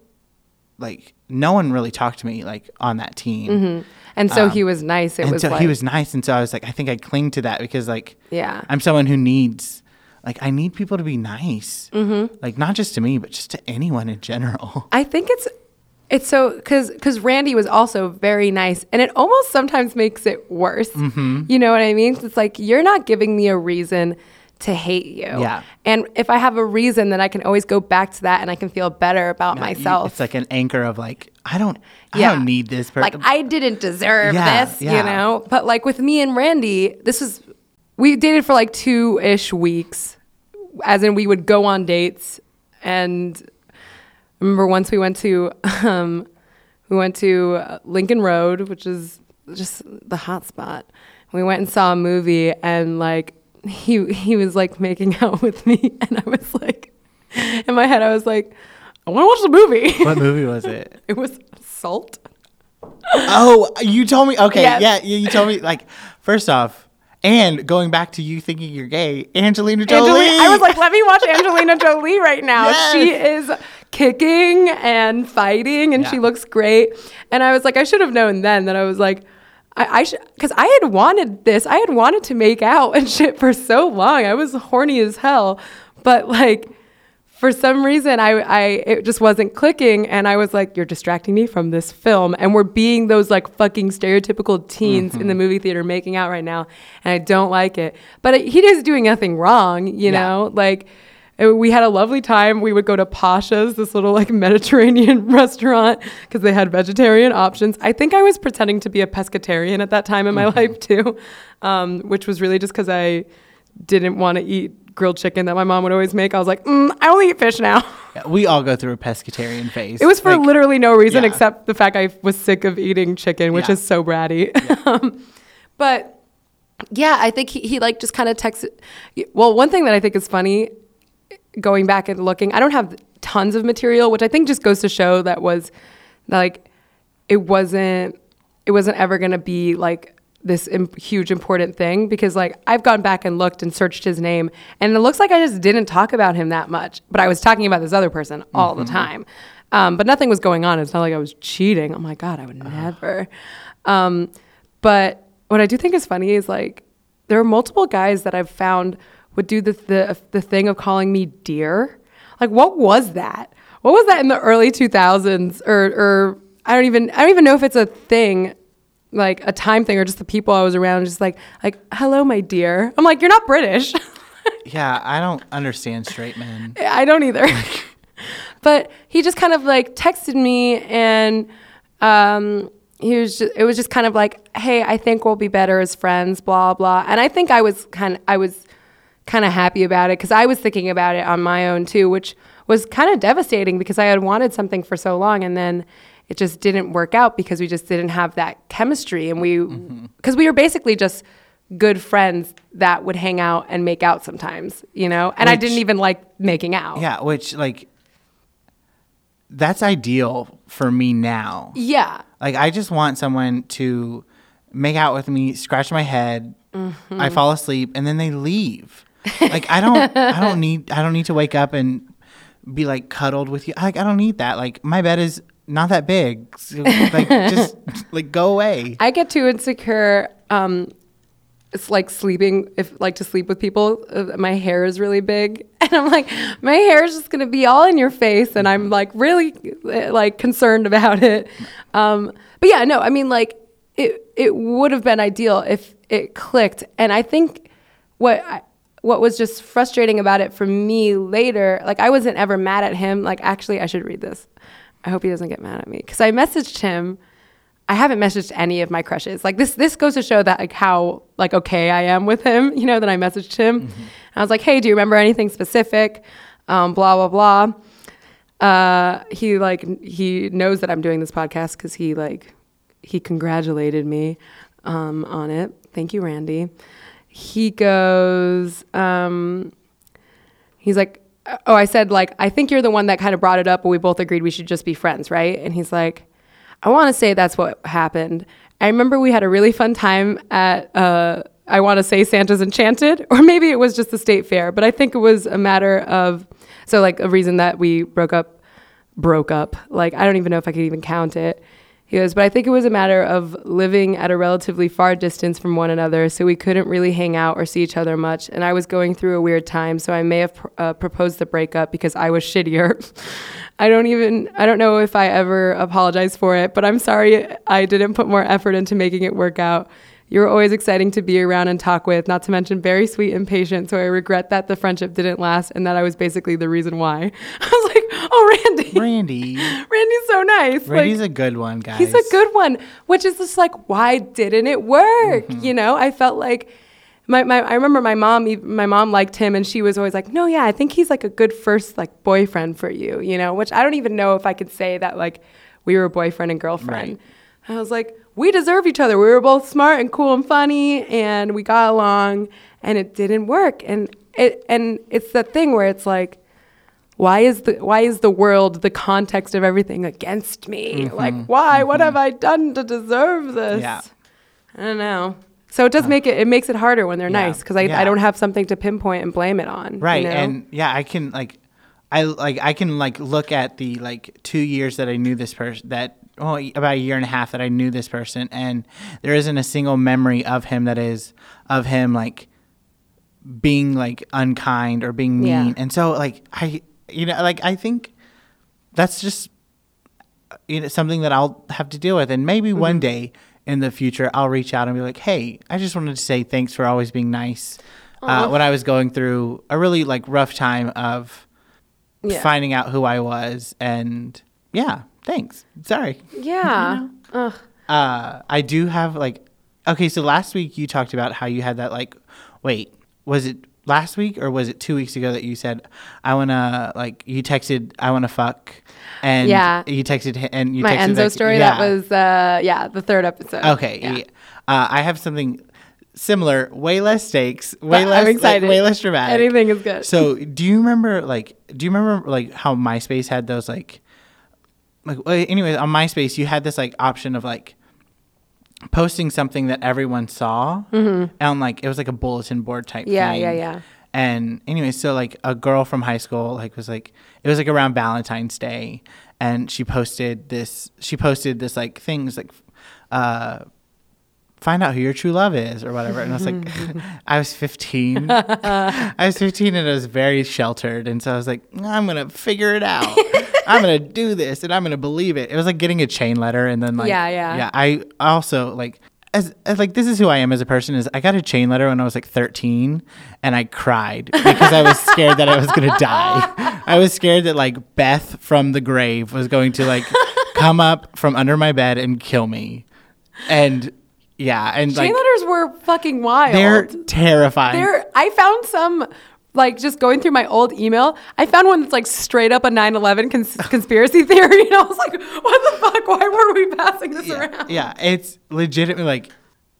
like no one really talked to me like on that team.
And so he was nice. It
Um, and
was
so
like,
he was nice and so I was like I think I cling to that because like
yeah.
I'm someone who needs like I need people to be nice.
Mm-hmm.
Like not just to me but just to anyone in general.
I think it's it's so because because Randy was also very nice, and it almost sometimes makes it worse.
Mm-hmm.
You know what I mean? It's like you're not giving me a reason to hate you.
Yeah.
And if I have a reason, then I can always go back to that, and I can feel better about
You-
myself.
It's like an anchor of like I don't I
Yeah.
don't need this person.
like I didn't deserve
Yeah,
this,
yeah.
you know. But like with me and Randy, this is we dated for like two ish weeks, as in we would go on dates. And I remember once we went to um, we went to uh, Lincoln Road, which is just the hot spot. We went and saw a movie, and like he he was like making out with me, and I was like, in my head, I was like, I want to watch the movie.
what movie was it?
it was Salt.
Oh, you told me. Okay,
Yes.
yeah, you, you told me. Like, first off, and going back to you thinking you're gay, Angelina Jolie.
Angelina, I was like, let me watch Angelina Jolie right now.
Yes.
She is kicking and fighting, and she looks great. And I was like, I should have known then that I was like, I, I should, because I had wanted this. I had wanted to make out and shit for so long. I was horny as hell, but like. For some reason, I, I it just wasn't clicking, and I was like, "You're distracting me from this film." And we're being those like fucking stereotypical teens in the
Mm-hmm.
movie theater making out right now, and I don't like it. But he is doing nothing wrong, you
Yeah.
know. Like we had a lovely time. We would go to Pasha's, this little like Mediterranean restaurant, because they had vegetarian options. I think I was pretending to be a pescatarian at that time in my life too, um, which was really just because I didn't want to eat grilled chicken that my mom would always make. I was like, mm, I only eat fish now.
Yeah, we all go through a pescatarian phase.
It was for
Like,
literally no reason
yeah.
except the fact I was sick of eating chicken, which
Yeah.
is so bratty. um, but yeah, I think he, he like just kind of texted. Well, one thing that I think is funny, going back and looking, I don't have tons of material, which I think just goes to show that was like it wasn't it wasn't ever gonna be like this huge important thing because like I've gone back and looked and searched his name and it looks like I just didn't talk about him that much, but I was talking about this other person all the time. Um, but nothing was going on. It's not like I was cheating. Oh my god, I would never. Um, but what I do think is funny is like there are multiple guys that I've found would do the the, the thing of calling me dear. Like what was that? What was that in the early 2000s or or I don't even I don't even know if it's a thing like a time thing or just the people I was around just like like hello my dear. I'm like you're not British.
Yeah, I don't understand straight men.
I don't either. but he just kind of like texted me and um, he was just, it was just kind of like, hey, I think we'll be better as friends, blah blah. And I think I was kind of I was kind of happy about it because I was thinking about it on my own too, which was kind of devastating because I had wanted something for so long and then it just didn't work out because we just didn't have that chemistry and we because we were basically just good friends that would hang out and make out sometimes, you know? And I didn't even like making out.
Yeah, which like that's ideal for me now.
Yeah.
Like I just want someone to make out with me, scratch my head,
Mm-hmm.
I fall asleep, and then they leave. Like I don't I don't need I don't need to wake up and be like cuddled with you. Like I don't need that. Like my bed is not that big. Like just like go away.
I get too insecure. Um, it's like sleeping, if like to sleep with people, uh, my hair is really big. And I'm like, my hair is just going to be all in your face. And I'm like really uh, like concerned about it. Um, but yeah, no, I mean, like it, it would have been ideal if it clicked. And I think what, I, what was just frustrating about it for me later, like I wasn't ever mad at him. Like, actually, I should read this. I hope he doesn't get mad at me because I messaged him. I haven't messaged any of my crushes. Like this, this goes to show that like how like okay I am with him. You know that I messaged him. And I was like, hey, do you remember anything specific? Um, blah blah blah. Uh, he like he knows that I'm doing this podcast because he like he congratulated me um, on it. Thank you, Randy. He goes. Um, he's like, oh, I said like I think you're the one that kind of brought it up, but we both agreed we should just be friends, right? And he's like, I want to say that's what happened. I remember we had a really fun time at uh, I want to say Santa's Enchanted, or maybe it was just the state fair, but I think it was a matter of, so like a reason that we broke up, broke up. Like, I don't even know if I could even count it. He goes, but I think it was a matter of living at a relatively far distance from one another, so we couldn't really hang out or see each other much. And I was going through a weird time, so I may have pr- uh, proposed the breakup because I was shittier. I don't even, I don't know if I ever apologized for it, but I'm sorry I didn't put more effort into making it work out. You were always exciting to be around and talk with, not to mention very sweet and patient. So I regret that the friendship didn't last and that I was basically the reason why. I was like, oh, Randy.
Randy.
Randy's so nice.
Randy's
like,
a good one, guys.
He's a good one, which is just like, why didn't it work?
Mm-hmm.
You know, I felt like my, my I remember my mom my mom liked him and she was always like, "No, yeah, I think he's like a good first like boyfriend for you," you know, which I don't even know if I could say that like we were boyfriend and girlfriend.
Right.
I was like, "We deserve each other. We were both smart and cool and funny and we got along and it didn't work." And it and it's that thing where it's like why is the why is the world the context of everything against me like why what have i done to deserve this
Mm-hmm. Yeah.
i don't know so it does make it it makes it harder when they're
Yeah.
nice because I,
Yeah.
I don't have something to pinpoint and blame it on you
right
know?
and yeah i can like i like i can like look at the like two years that i knew this person that oh about a year and a half that i knew this person and there isn't a single memory of him that is of him like being like unkind or being mean
Yeah.
and so like i you know like i think that's just uh, you know something that i'll have to deal with and maybe
Mm-hmm.
one day in the future i'll reach out and be like hey i just wanted to say thanks for always being nice uh, when i was going through a really like rough time of
Yeah.
finding out who i was and yeah thanks sorry
yeah Ugh.
uh, I do have like, okay, so last week you talked about how you had that like, wait, was it last week or was it two weeks ago that you said I wanna like you texted I wanna fuck, and
Yeah.
you texted and you
my
texted
enzo
back-
story
yeah.
that was uh yeah the third episode
okay.
yeah.
yeah. Uh, I have something similar, way less stakes, way
But
less,
I'm
like, way less dramatic.
anything is good
So, do you remember like do you remember like how MySpace had those like like well, anyways on MySpace you had this like option of like posting something that everyone saw and like it was like a bulletin board type
Mm-hmm. Yeah, yeah, yeah.
And anyway, so like a girl from high school like was like it was like around Valentine's Day and she posted this she posted this like things like uh find out who your true love is or whatever. And i was like i was 15 i was 15 and i was very sheltered. And so i was like i'm gonna figure it out. I'm gonna do this and i'm gonna believe it. It was like getting a chain letter and then like
Yeah, yeah.
yeah i also like as, as like this is who i am as a person is i got a chain letter when i was like 13 and i cried because i was scared that i was gonna die. I was scared that like beth from the grave was going to like come up from under my bed and kill me. And yeah and
chain
like
letters were fucking wild
they're terrifying
There, I found some, like just going through my old email. I found one that's like straight up a 9/11 cons- conspiracy theory, and I was like, "What the fuck? Why were we passing this
yeah,
around?"
yeah it's legitimately like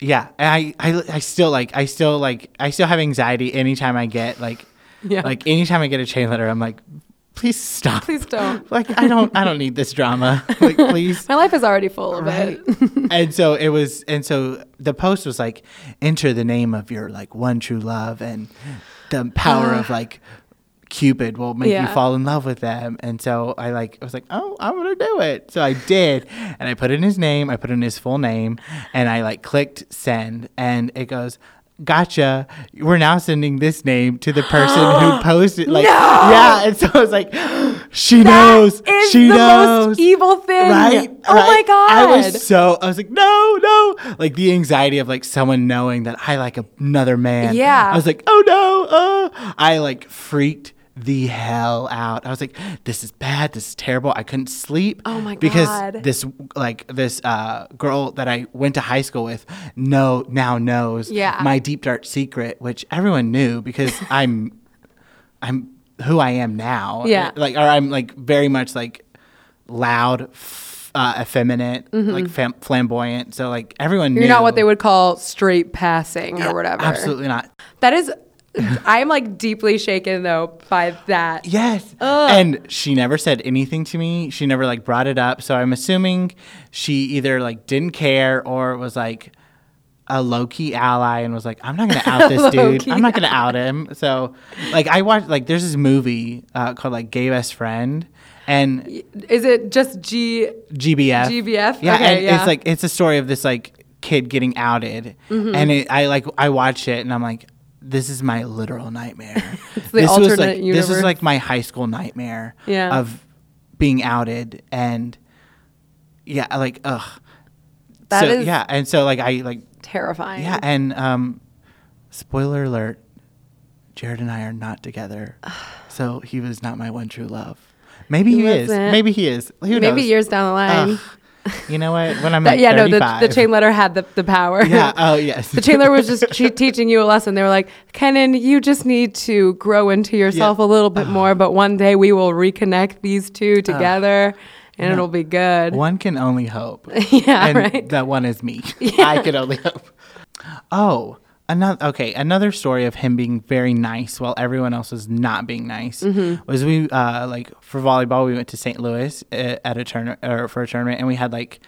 yeah and I, I i still like i still like i still have anxiety anytime i get like
Yeah.
like anytime i get a chain letter i'm like please stop.
Please don't.
like i don't i don't need this drama. Like please.
My life is already full of
right.
it.
and so it was and so the post was like enter the name of your like one true love and the power of uh. like cupid will make you fall in love with them. And so i like i was like oh i'm gonna do it. So i did. And i put in his name i put in his full name and i like clicked send. And it goes gotcha we're now sending this name to the person who posted like
No!
yeah and so i was like she knows
That is
she knows
evil thing.
right?
Oh my god.
I was so I was like, no, no, like the anxiety of like someone knowing that I like another man.
Yeah.
I was like, oh no, uh. I like freaked the hell out. I was like, this is bad. This is terrible. I couldn't sleep.
Oh my
because
God.
Because this like this uh, girl that I went to high school with, no, now knows
Yeah.
my deep dark secret, which everyone knew because I'm, I'm who I am now.
Yeah.
like or I'm like very much like loud, uh, effeminate, like fam- flamboyant. So like everyone knew.
Mm-hmm. You're not what they would call straight passing or whatever.
Absolutely not.
That is, I'm like deeply shaken though by that.
Yes.
Ugh.
And she never said anything to me. She never like brought it up. So I'm assuming she either like didn't care or was like, a low key ally and was like, I'm not gonna out this dude. I'm not gonna out him. So like I watched like there's this movie uh, called like Gay Best Friend and
Is it just G?
GBF.
GBF?
Yeah,
Okay,
and
yeah.
it's like it's a story of this like kid getting outed, and it, I like I watch it and I'm like, this is my literal nightmare. it's
the
this was like this is like my high school nightmare.
Yeah.
Of being outed and yeah, like ugh.
That
so,
is-
yeah, and so like I like
Terrifying.
yeah, and um, spoiler alert, Jared and I are not together, so he was not my one true love. Maybe
He
he, is. Maybe he is. Who
Maybe
knows?
years down the line.
Ugh. You know what? When I'm
That-
like
yeah, no, the, the chain letter had the, the power.
Yeah. Oh yes.
the chain letter was just che- teaching you a lesson. They were like, Kenan, you just need to grow into yourself
Yeah.
a little bit more, but one day we will reconnect these two together and it'll be good.
one can only hope.
yeah,
and
right.
that one is me. Yeah. I can only hope. Oh, another okay. Another story of him being very nice while everyone else was not being nice
Mm-hmm.
was we uh, like for volleyball we went to St. Louis uh, at a tournament or for a tournament and we had like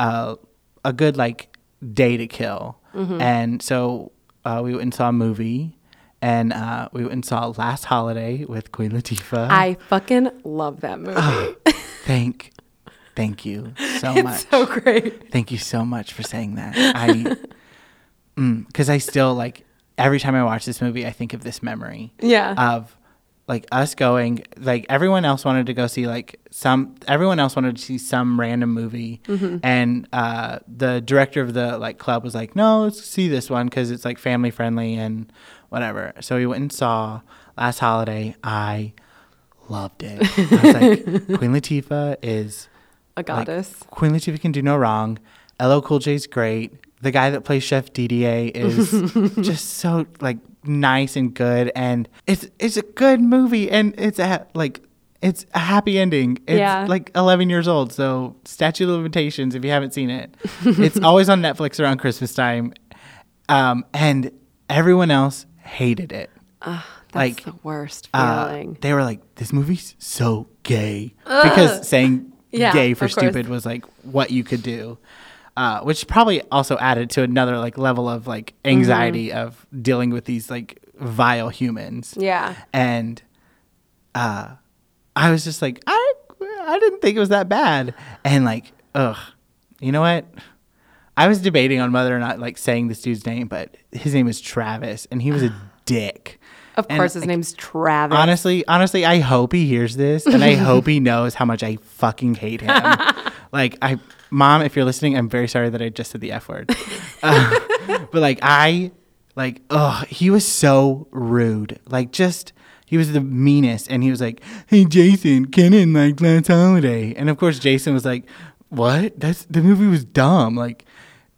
uh, a good like day to kill
Mm-hmm.
and so uh, we went and saw a movie and uh, we went and saw Last Holiday with Queen Latifah.
I fucking love that movie.
thank thank you so
it's
much.
so great.
Thank you so much for saying that. I, because I still like every time I watch this movie, I think of this memory
Yeah.
of like us going. Like everyone else wanted to go see like some. Everyone else wanted to see some random movie, and uh, the director of the like club was like, "No, let's see this one because it's like family friendly and whatever." So we went and saw Last Holiday. I loved it. I was like, Queen Latifah is
a
like,
goddess.
Queen Latifah can do no wrong. LL Cool J's great. The guy that plays Chef Didier is just so like nice and good, and it's it's a good movie, and it's a like it's a happy ending. It's
Yeah.
like 11 years old, so statute of limitations if you haven't seen it. it's always on Netflix around Christmas time, um, and everyone else hated it.
That's
like,
the worst
Uh,
feeling.
they were like, "This movie's so gay," because saying
Yeah,
"gay" for stupid was like what you could do, uh, which probably also added to another like level of like anxiety
Mm-hmm.
of dealing with these like vile humans.
yeah.
And uh, I was just like, I I didn't think it was that bad, and like, ugh, you know what? I was debating on whether or not like saying this dude's name, but his name is Travis, and he was a dick.
Of
And,
course, his
like,
name's Travis.
Honestly, honestly, I hope he hears this, and I hope he knows how much I fucking hate him. like, I, mom, if you're listening, I'm very sorry that I just said the f word. Uh, but like, I, like, oh, he was so rude. Like, just he was the meanest, and he was like, "Hey, Jason, Kenan like last holiday," and of course, Jason was like, "What? That's the movie was dumb." Like.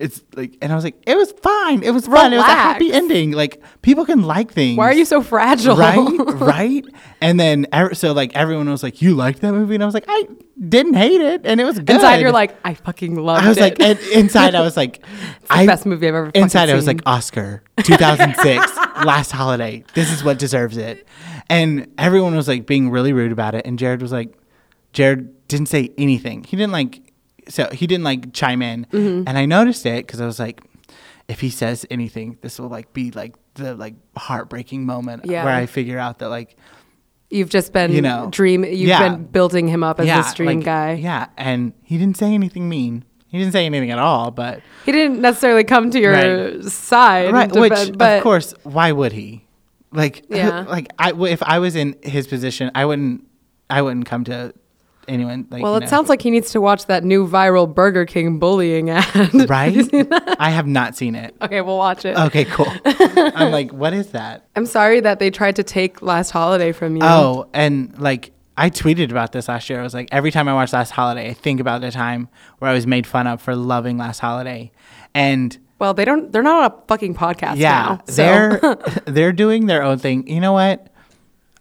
It's like, and I was like, it was fine. It was fun. It was a happy ending. Like people can like things.
Why are you so fragile?
right right and then so like everyone was like you liked that movie and i was like i didn't hate it and it was good
Inside, you're like, I fucking love it.
i was like and inside i was like
the
I,
best movie I've ever
inside i was like oscar 2006 last holiday this is what deserves it and everyone was like being really rude about it and jared was like jared didn't say anything he didn't like so he didn't like chime in
Mm-hmm.
and i noticed it because i was like if he says anything this will like be like the like heartbreaking moment
Yeah.
where i figure out that like
You've just been
you know,
dream. You've
yeah.
been building him up as this dream
like,
guy.
Yeah, and he didn't say anything mean. He didn't say anything at all. But
He didn't necessarily come to your
Right.
side,
right, which
but
of course, why would he? Like,
Yeah.
like I if I was in his position, I wouldn't. I wouldn't come to anyone. Like,
well, it
know.
sounds like he needs to watch that new viral Burger King bullying ad.
right. I have not seen it.
okay, we'll watch it.
Okay, cool. I'm like, what is that?
I'm sorry that they tried to take Last Holiday from you.
Oh, and like I tweeted about this last year. I was like, every time I watch Last Holiday, I think about the time where I was made fun of for loving Last Holiday, and
Well, they don't. They're not on a fucking podcast
yeah,
now. So.
they're they're doing their own thing. You know what?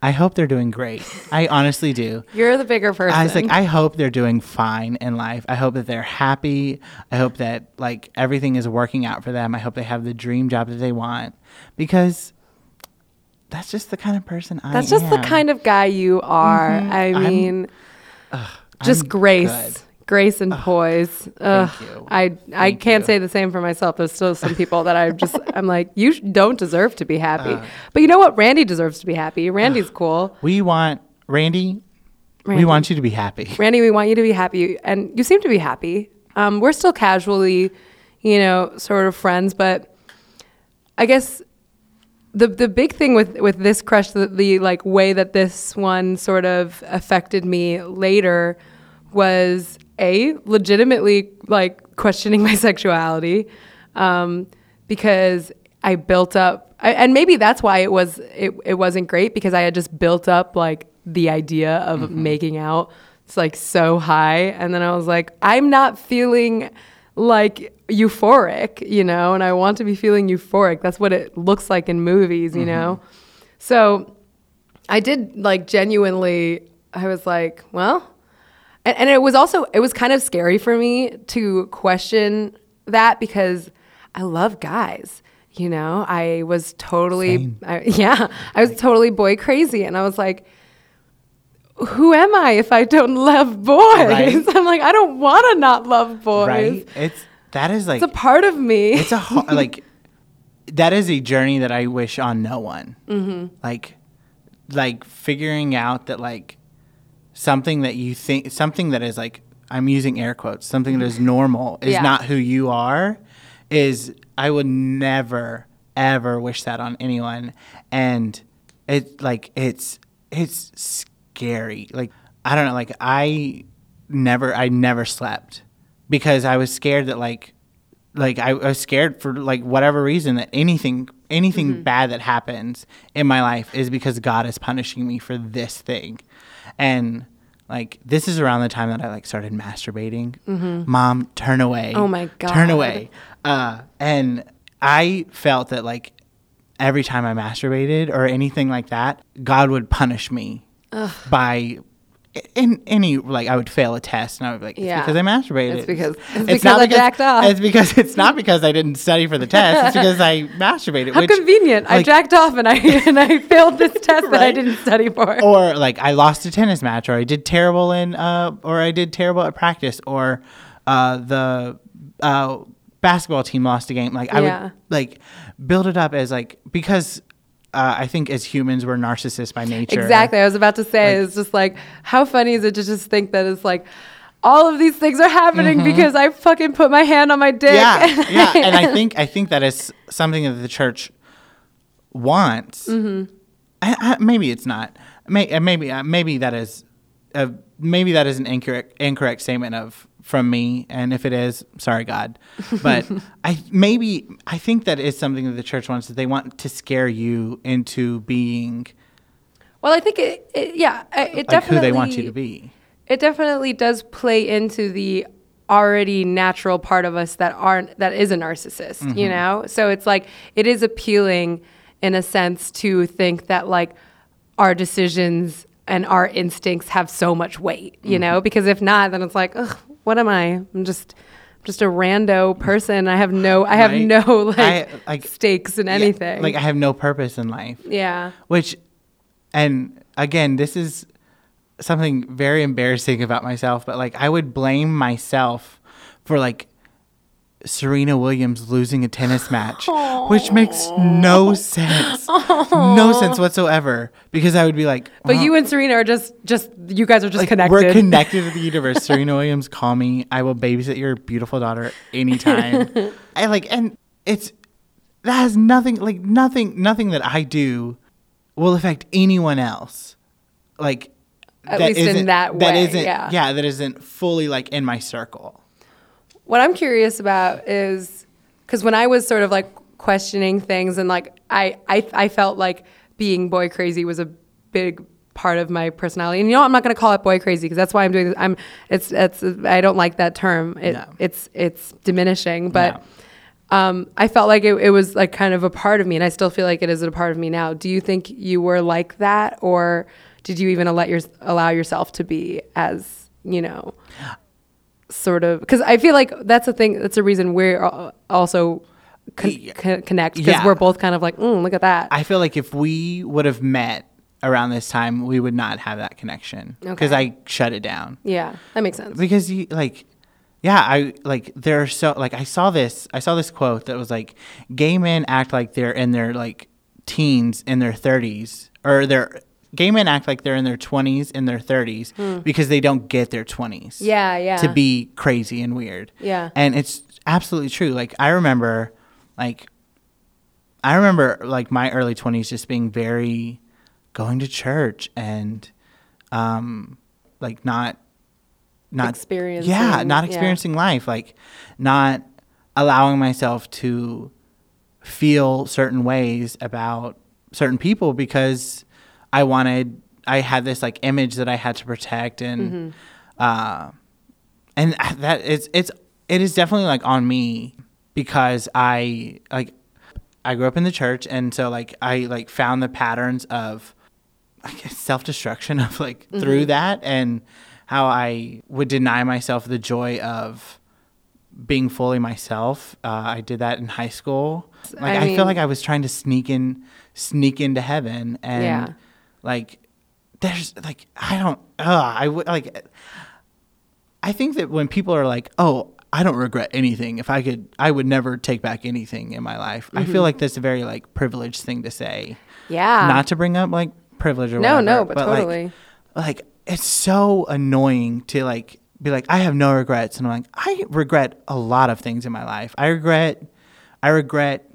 I hope they're doing great. I honestly do.
You're the bigger person.
I was like, I hope they're doing fine in life. I hope that they're happy. I hope that like everything is working out for them. I hope they have the dream job that they want because that's just the kind of person I am.
That's just the kind of guy you are. Mm-hmm. I
I'm-
mean, just
I'm
grace.
good.
Grace and poise. Ugh,
you.
I I
Thank
can't
you.
say the same for myself. There's still some people that I just I'm like you sh- don't deserve to be happy.
Uh.
but you know what? Randy deserves to be happy. Randy's cool.
We want Randy.
Randy.
We want you to be happy.
Randy, we want you to be happy, and you seem to be happy. Um, we're still casually, you know, sort of friends, but I guess the the big thing with with this crush, the, the like way that this one sort of affected me later, was a legitimately like questioning my sexuality, um, because I built up, I, and maybe that's why it was it it wasn't great because I had just built up like the idea of making out. It's like so high, and then I was like, I'm not feeling like euphoric, you know, and I want to be feeling euphoric. That's what it looks like in movies, you know. So I did like genuinely. I was like, well, and, and it was also it was kind of scary for me to question that because I love guys. You know, I was totally, I, yeah, I was totally boy crazy, and I was like, who am I if I don't love boys?
Right.
I'm like, I don't want to not love boys.
Right? It's that is like
It's a part of me.
it's a ho- like that is a journey that I wish on no one. Mm-hmm. Like, like figuring out that like something that you think something that is like I'm using air quotes something that is normal is
Yeah.
not who you are. Is I would never ever wish that on anyone, and it like it's it's scary. Like I don't know. Like I never I never slept because I was scared that like like I, I was scared for like whatever reason that anything anything mm-hmm. bad that happens in my life is because God is punishing me for this thing, and like this is around the time that I like started masturbating. Mom, turn away.
Oh my god, turn
away. Uh, and I felt that like every time I masturbated or anything like that, God would punish me by in any like I would fail a test and I would be like, it's
Yeah.
because I masturbated.
It's because- it's because I jacked off.
It's because it's not because I didn't study for the test. It's because I masturbated.
How
which,
convenient! I jacked off and I and I failed this test that I didn't study for.
or like I lost a tennis match, or I did terrible in, uh, or I did terrible at practice, or uh, the uh, basketball team lost a game. Like I
Yeah.
would like build it up as like because uh, I think as humans we're narcissists by nature.
Exactly. I was about to say
Like-
it's just like how funny is it to just think that it's like all of these things are happening because I fucking put my hand on my dick.
Mm-hmm. Yeah, yeah, and I think I think that is something that the church wants.
Mm-hmm.
I, I, maybe it's not. May, uh, maybe uh, maybe that is uh, maybe that is an incorrect incorrect statement of from me, and if it is, sorry God. But I maybe I think that is something that the church wants. That they want to scare you into being
Well, I think it, it yeah, it
like
definitely
who they want you to be.
It definitely does play into the already natural part of us that aren't that is a narcissist,
Mm-hmm.
you know? So it's like it is appealing in a sense to think that like our decisions and our instincts have so much weight, you
Mm-hmm.
know? Because if not, then it's like, ugh, what am I? I'm just just a rando person. I have no I have
Right.
no like,
I- like-
stakes in
Yeah,
anything.
like I have no purpose in life.
yeah.
Which, and again, this is something very embarrassing about myself, but like I would blame myself for like Serena Williams losing a tennis match, which makes no sense. No sense whatsoever. Because I would be like,
But you and Serena are just just you guys are just
like,
connected.
We're connected to the universe. Serena Williams, call me. I will babysit your beautiful daughter anytime. I like, and it's that has nothing, like nothing, nothing that I do will affect anyone else. Like,
At least in
isn't-
that
That
way,
isn't,
yeah.
yeah, that isn't fully like in my circle.
What I'm curious about is because when I was sort of like questioning things and like I, I I felt like being boy crazy was a big part of my personality. And you know, I'm not going to call it boy crazy because that's why I'm doing this. I'm it's it's I don't like that term. It,
No.
It's it's diminishing, but.
No.
Um, I felt like it, it was like kind of a part of me, and I still feel like it is a part of me now. Do you think you were like that, or did you even let your, allow yourself to be as you know, sort of? Because I feel like that's a thing. That's a reason we're also con- con- connect because
Yeah.
we're both kind of like, mm, look at that.
I feel like if we would have met around this time we would not have that connection because
Okay.
I shut it down
Yeah, that makes sense.
because you like yeah i like there are so like i saw this i saw this quote that was like gay men act like they're in their like teens in their 30s or they're gay men act like they're in their 20s in their 30s because they don't get their 20s
Hmm. Yeah, yeah.
to be crazy and weird
Yeah.
and it's absolutely true like i remember like i remember like my early 20s just being very going to church and um like not not
Experiencing,
yeah not
yeah.
experiencing life like not allowing myself to feel certain ways about certain people because i wanted i had this like image that i had to protect and
Mm-hmm.
uh and that it's it's it is definitely like on me because i like i grew up in the church and so like i like found the patterns of I guess self-destruction of like
Mm-hmm.
through that and how I would deny myself the joy of being fully myself. Uh, I did that in high school. Like
I
I,
mean-
feel like I was trying to sneak in, sneak into heaven, and
Yeah.
Like there's like I don't. Uh, I would like. I think that when people are like, "Oh, I don't regret anything. If I could, I would never take back anything in my life." I
Mm-hmm.
feel like that's a very like privileged thing to say
yeah.
not to bring up like privilege or.
No,
whatever,
no, but
like-
totally.
Like, it's so annoying to like be like I have no regrets, and I'm like I regret a lot of things in my life. I regret, I regret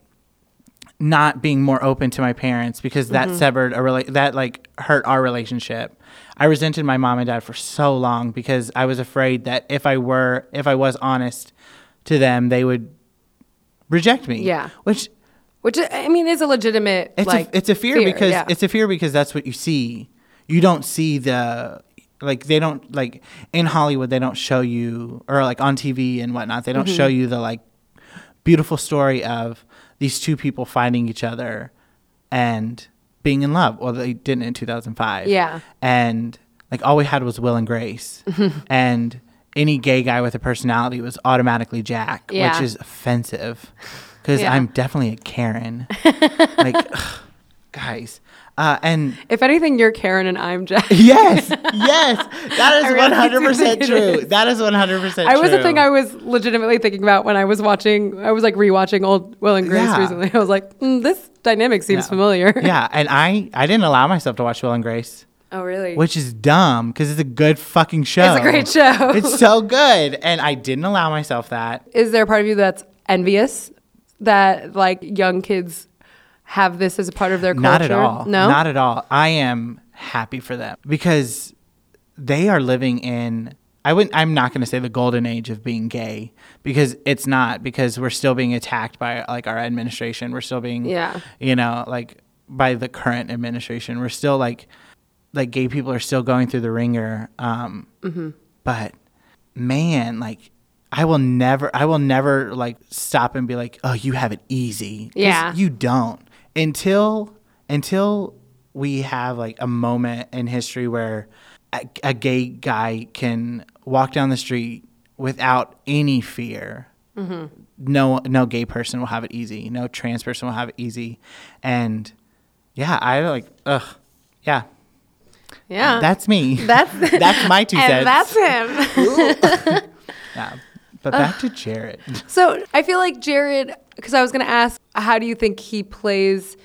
not being more open to my parents because that
Mm-hmm.
severed a rela- that like hurt our relationship. I resented my mom and dad for so long because I was afraid that if I were if I was honest to them, they would reject me.
Yeah.
Which
Which I mean is a legitimate
it's
like
a, it's a fear, because
yeah.
it's a fear because that's what you see. You don't see the like they don't like in Hollywood they don't show you or like on TV and whatnot they don't
Mm-hmm.
show you the like beautiful story of these two people finding each other and being in love. Well, they didn't in 2005.
Yeah.
and like all we had was Will and Grace, and any gay guy with a personality was automatically Jack,
Yeah.
which is offensive because
Yeah.
I'm definitely a Karen. like, ugh, guys, uh, and
if anything, you're Karen and I'm Jack.
yes, yes, that is one hundred percent true.
is.
That is one hundred percent.
I was the thing I was legitimately thinking about when I was watching. I was like rewatching old Will and Grace
Yeah.
recently. I was like, mm, this dynamic seems
Yeah.
familiar.
yeah, and I I didn't allow myself to watch Will and Grace.
Oh really?
which is dumb because it's a good fucking show.
It's a great show.
it's so good, and I didn't allow myself that.
is there a part of you that's envious that like young kids have this as a part of their culture?
Not at all.
No.
not at all. I am happy for them because they are living in. I wouldn't. I'm not going to say the golden age of being gay because it's not. Because we're still being attacked by like our administration. We're still being,
Yeah.
you know, like by the current administration. We're still like, like gay people are still going through the ringer. Um,
Mm-hmm.
But man, like I will never, I will never like stop and be like, oh, you have it easy.
Yeah.
you don't until until we have like a moment in history where a, a gay guy can walk down the street without any fear.
Mm-hmm.
No, no gay person will have it easy. No trans person will have it easy, and yeah, I like, ugh, yeah,
Yeah.
that's me.
that's
that's my two
and
cents.
that's him.
Yeah. But back to Jared.
So I feel like Jared, because I was going to ask, how do you think he plays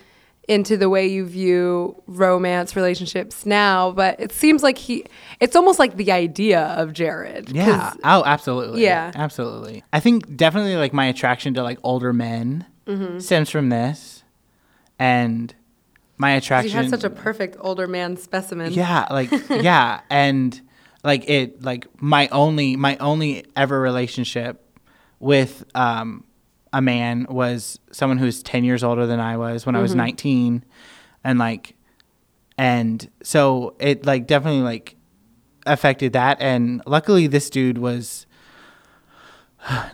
into the way you view romance relationships now? But it seems like he, it's almost like the idea of Jared.
Yeah. Oh, absolutely.
Yeah.
Absolutely. I think definitely like my attraction to like older men
Mm-hmm.
stems from this, and my attraction.
You had such a perfect older man specimen.
Yeah, like yeah, and like it like my only my only ever relationship with um a man was someone who's 10 years older than I was when I
Mm-hmm.
was 19 and like and so it like definitely like affected that and luckily this dude was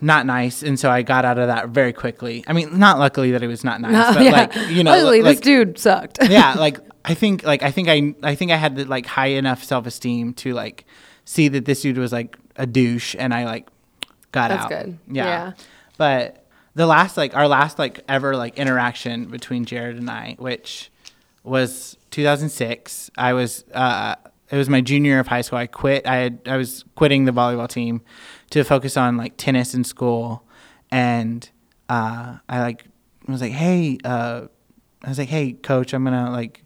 not nice and so I got out of that very quickly. I mean, not luckily that it was not nice, but
yeah.
like you know
Luckily,
like,
this dude sucked.
yeah, like I think like I think I I think I had the like high enough self esteem to like see that this dude was like a douche and I like got
That's
out.
good.
Yeah.
Yeah.
But the last like our last like ever like interaction between Jared and I, which was 2006. I was uh, it was my junior year of high school. I quit. I had I was quitting the volleyball team to focus on like tennis in school, and uh, I like was like, hey, uh, I was like, hey, coach, I'm gonna like.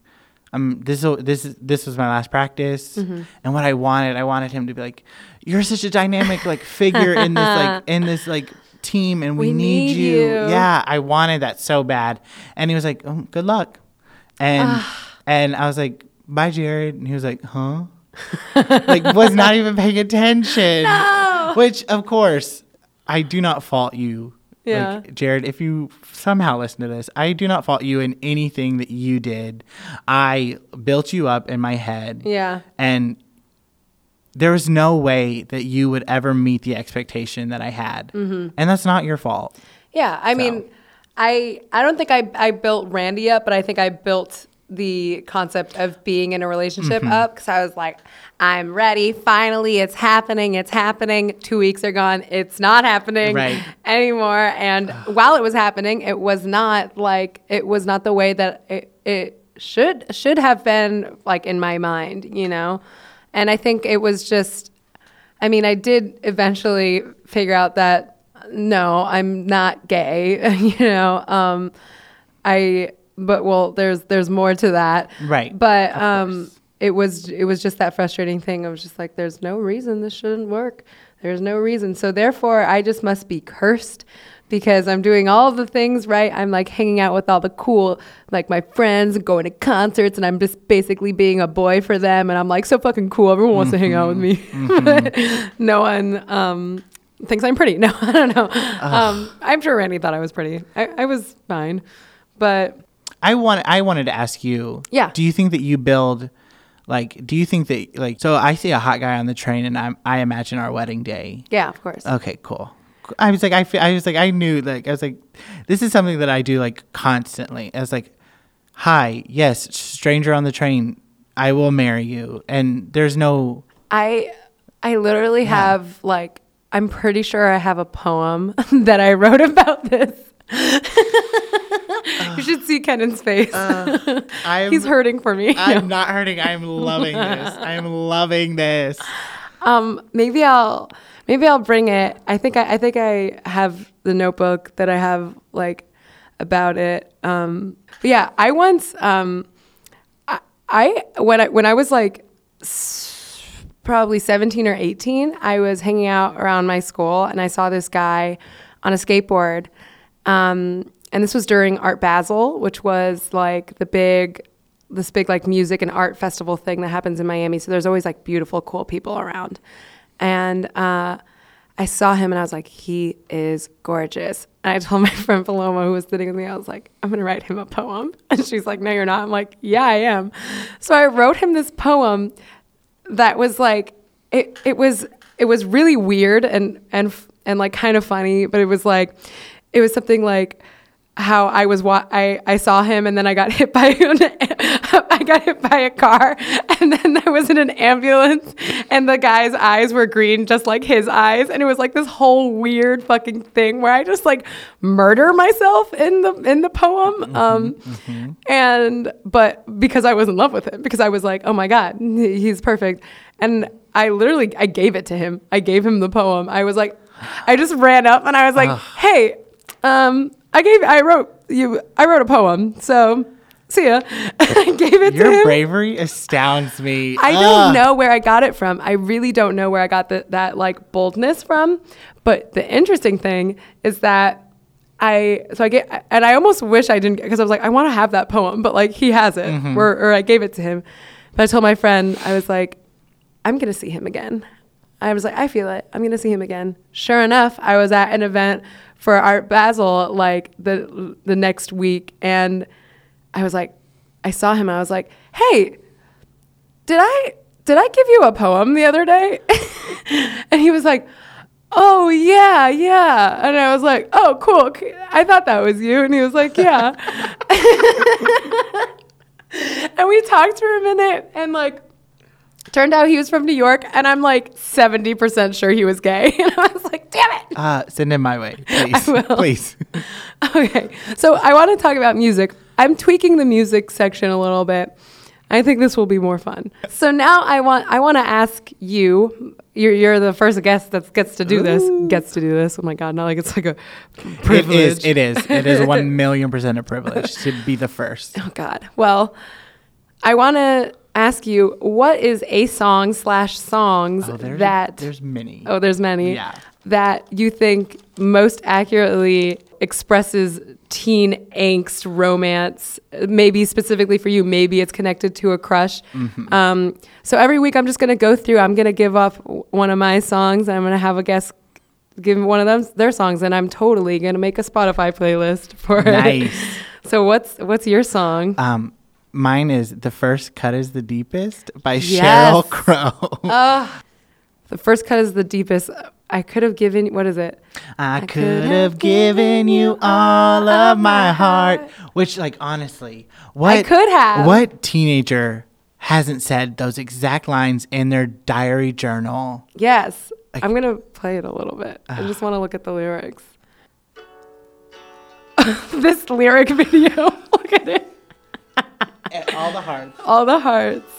I'm this this this was my last practice,
Mm-hmm.
and what I wanted, I wanted him to be like, "You're such a dynamic like figure in this like in this like team, and we,
We
need,
need
you.
you.
Yeah, I wanted that so bad, and he was like, oh, "Good luck," and and I was like, "Bye, Jared," and he was like, "Huh?" Like was not even paying attention.
No.
Which, of course, I do not fault you.
Yeah.
Like, Jared, if you somehow listen to this, I do not fault you in anything that you did. I built you up in my head.
Yeah.
And there was no way that you would ever meet the expectation that I had.
Mm-hmm.
And that's not your fault.
Yeah, I mean, I I don't think I I built Randy up, but I think I built the concept of being in a relationship
Mm-hmm.
up because I was like, I'm ready. Finally, it's happening. It's happening. Two weeks are gone. It's not happening
Right.
anymore. And while it was happening, it was not like it was not the way that it, it should should have been like in my mind, you know. And I think it was just I mean, I did eventually figure out that no, I'm not gay. you know, um, I but well, there's there's more to that,
Right,
But
of
um,
course.
it was it was just that frustrating thing. I was just like, there's no reason this shouldn't work. There's no reason. So therefore, I just must be cursed because I'm doing all the things right. I'm like hanging out with all the cool, like my friends, going to concerts, and I'm just basically being a boy for them. And I'm like so fucking cool. Everyone wants to hang out with me, but no one um, thinks I'm pretty. No, I don't know. Um, I'm sure Randy thought I was pretty. I, I was fine, but
I want I wanted to ask you.
Yeah.
Do you think that you build like do you think that like so I see a hot guy on the train and I I imagine our wedding day.
yeah, of course.
Okay, cool. I was like I fe- I was like I knew like I was like this is something that I do like constantly. I was like hi, yes, stranger on the train, I will marry you. And there's no
I I literally have like I'm pretty sure I have a poem that I wrote about this. you should see Kenan's face.
I'm
He's hurting for me.
I'm not hurting. I'm loving this. I'm loving this.
Um, maybe I'll maybe I'll bring it. I think I, I think I have the notebook that I have like about it. Um, but yeah, I once um, I, I when I when I was like s- probably 17 or 18, I was hanging out around my school and I saw this guy on a skateboard. Um, and this was during Art Basel, which was like the big this big like music and art festival thing that happens in Miami. So there's always like beautiful, cool people around. And uh, I saw him and I was like, he is gorgeous. And I told my friend Paloma, who was sitting with me, I was like, I'm going to write him a poem. And she's like, no, you're not. I'm like, yeah, I am. So I wrote him this poem that was like, it, it was, it was really weird and, and, and like kind of funny, but it was like, it was something like, how I was wa- I, I saw him and then I got hit by an, I got hit by a car and then I was in an ambulance and the guy's eyes were green just like his eyes. And it was like this whole weird fucking thing where I just like murder myself in the in the poem. Um and but because I was in love with him because I was like oh my god he's perfect. And I literally I gave it to him. I gave him the poem. I was like I just ran up and I was like hey um, I gave, I wrote you, I wrote a poem. So, see ya. I gave it to
Your bravery astounds me.
I don't know where I got it from. I really don't know where I got the, that like boldness from. But the interesting thing is that I, so I get, and I almost wish I didn't, because I was like, I want to have that poem, but like he has it, or, or I gave it to him. But I told my friend, I was like, I'm going to see him again. I was like, I feel it. I'm going to see him again. Sure enough, I was at an event for Art Basel like the the next week and I was like I saw him. I was like, "Hey, did I did I give you a poem the other day?" and he was like, "Oh, yeah, yeah." And I was like, "Oh, cool. I thought that was you." And he was like, "Yeah." and we talked for a minute and like Turned out he was from New York, and I'm like 70% sure he was gay. And I was like, damn it.
Uh, send him my way, please.
I will.
Please.
Okay, so I want to talk about music. I'm tweaking the music section a little bit. I think this will be more fun. So now I want I want to ask you. You're, you're the first guest that gets to do this. Gets to do this. Oh my god! Not like it's like a privilege.
is. It is. It is one million percent a privilege to be the first.
Oh God. Well, I want to ask you, what is a song slash songs
Oh, there's
that?
there's many.
oh, there's many.
Yeah.
That you think most accurately expresses teen angst, romance, maybe specifically for you, maybe it's connected to a crush.
Mm-hmm.
Um, so every week I'm just going to go through, I'm going to give off one of my songs and I'm going to have a guest give one of them their songs and I'm totally going to make a Spotify playlist for it.
Nice.
So what's what's your song?
Um, mine is the first cut is the deepest by
Yes.
Sheryl Crow.
The first cut is the deepest. I could have given. What is it?
I could have given you all of my heart. Which, like, honestly, what I
could have.
What teenager hasn't said those exact lines in their diary journal?
Yes.
Like-
I'm gonna play it a little bit. I just want to look at the lyrics. this lyric video. look at it.
All the hearts.
All the hearts.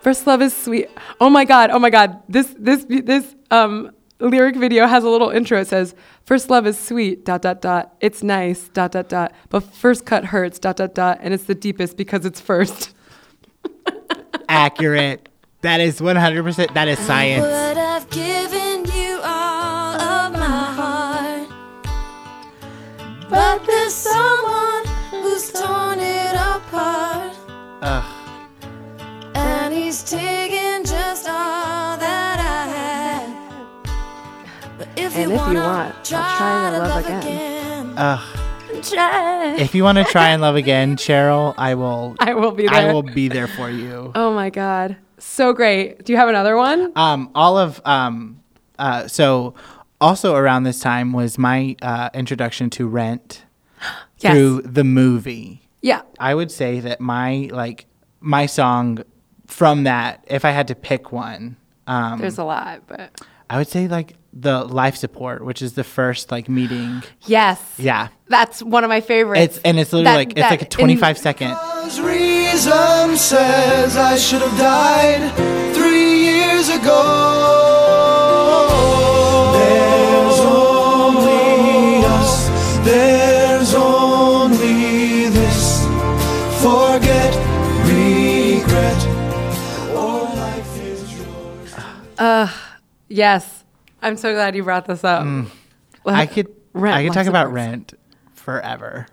First love is sweet. Oh my god. Oh my god. This this this um lyric video has a little intro. It says, "First love is sweet. Dot dot dot. It's nice. Dot dot dot. But first cut hurts. Dot dot dot. And it's the deepest because it's first.
Accurate. That is 100%. That is science.
And if you wanna
I'll
try,
try to
to
love
love
again.
again.
Ugh.
Try.
If you want to try and love again, Sheryl, I will.
I will be there.
I will be there for you.
Oh my god. So great. Do you have another one?
Um, all of um, uh, so also around this time was my uh, introduction to Rent
Yes.
through the movie.
Yeah.
I would say that my like my song from that, if I had to pick one, um,
There's a lot, but
I would say like the life support, which is the first like meeting.
yes.
Yeah,
That's one of my favorites.
it's and it's literally
That-
like it's
that
like a
in-
25 second.
Reason says I should have died three years ago. There's only us, there's only this. Forget, regret, or life is yours.
yes. I'm so glad you brought this up.
Mm. I could
Rent,
I could talk about. Rent forever.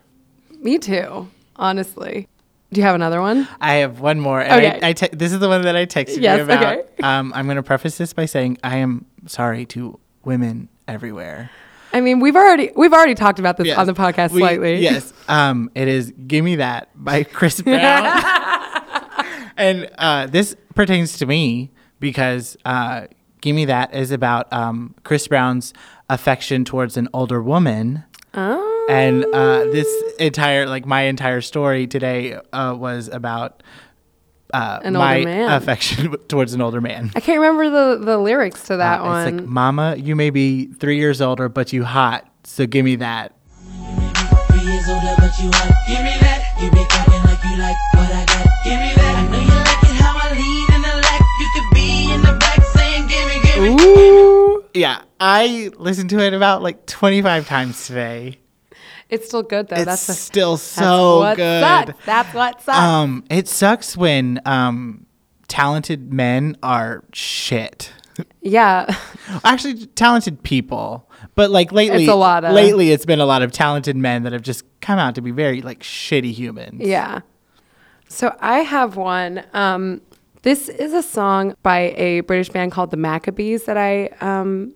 Me too, honestly. Do you have another one?
I have one more. And
Okay.
I, I te- this is the one that I texted
Yes,
you about.
okay.
Um, I'm going to preface this by saying I am sorry to women everywhere.
I mean, we've already we've already talked about this
Yes.
on the podcast
We-
slightly.
Yes. Um, it is "Gimme That" by Chris Brown, and uh, this pertains to me because uh, "Gimme That is about um, Chris Brown's affection towards an older woman.
Oh.
And uh, this entire, like my entire story today, uh, was about uh,
An
my
older man.
affection towards an older man.
I can't remember the, the lyrics to that
Uh,
one.
It's like, Mama, you may be three years older, but you hot, so give me that.
Three years older, but you hot. Give me that. You be talking like you like what I got. Give me that.
Yeah, I listened to it about like 25 times today.
It's still good though.
It's
that's the,
still
that's
so
what
good.
sucks. That's what sucks.
Um, it sucks when um, talented men are shit.
yeah.
Actually, talented people, but like lately,
It's a lot of-
lately it's been a lot of talented men that have just come out to be very like shitty humans.
Yeah. So I have one. Um, this is a song by a British band called the Maccabees that I um,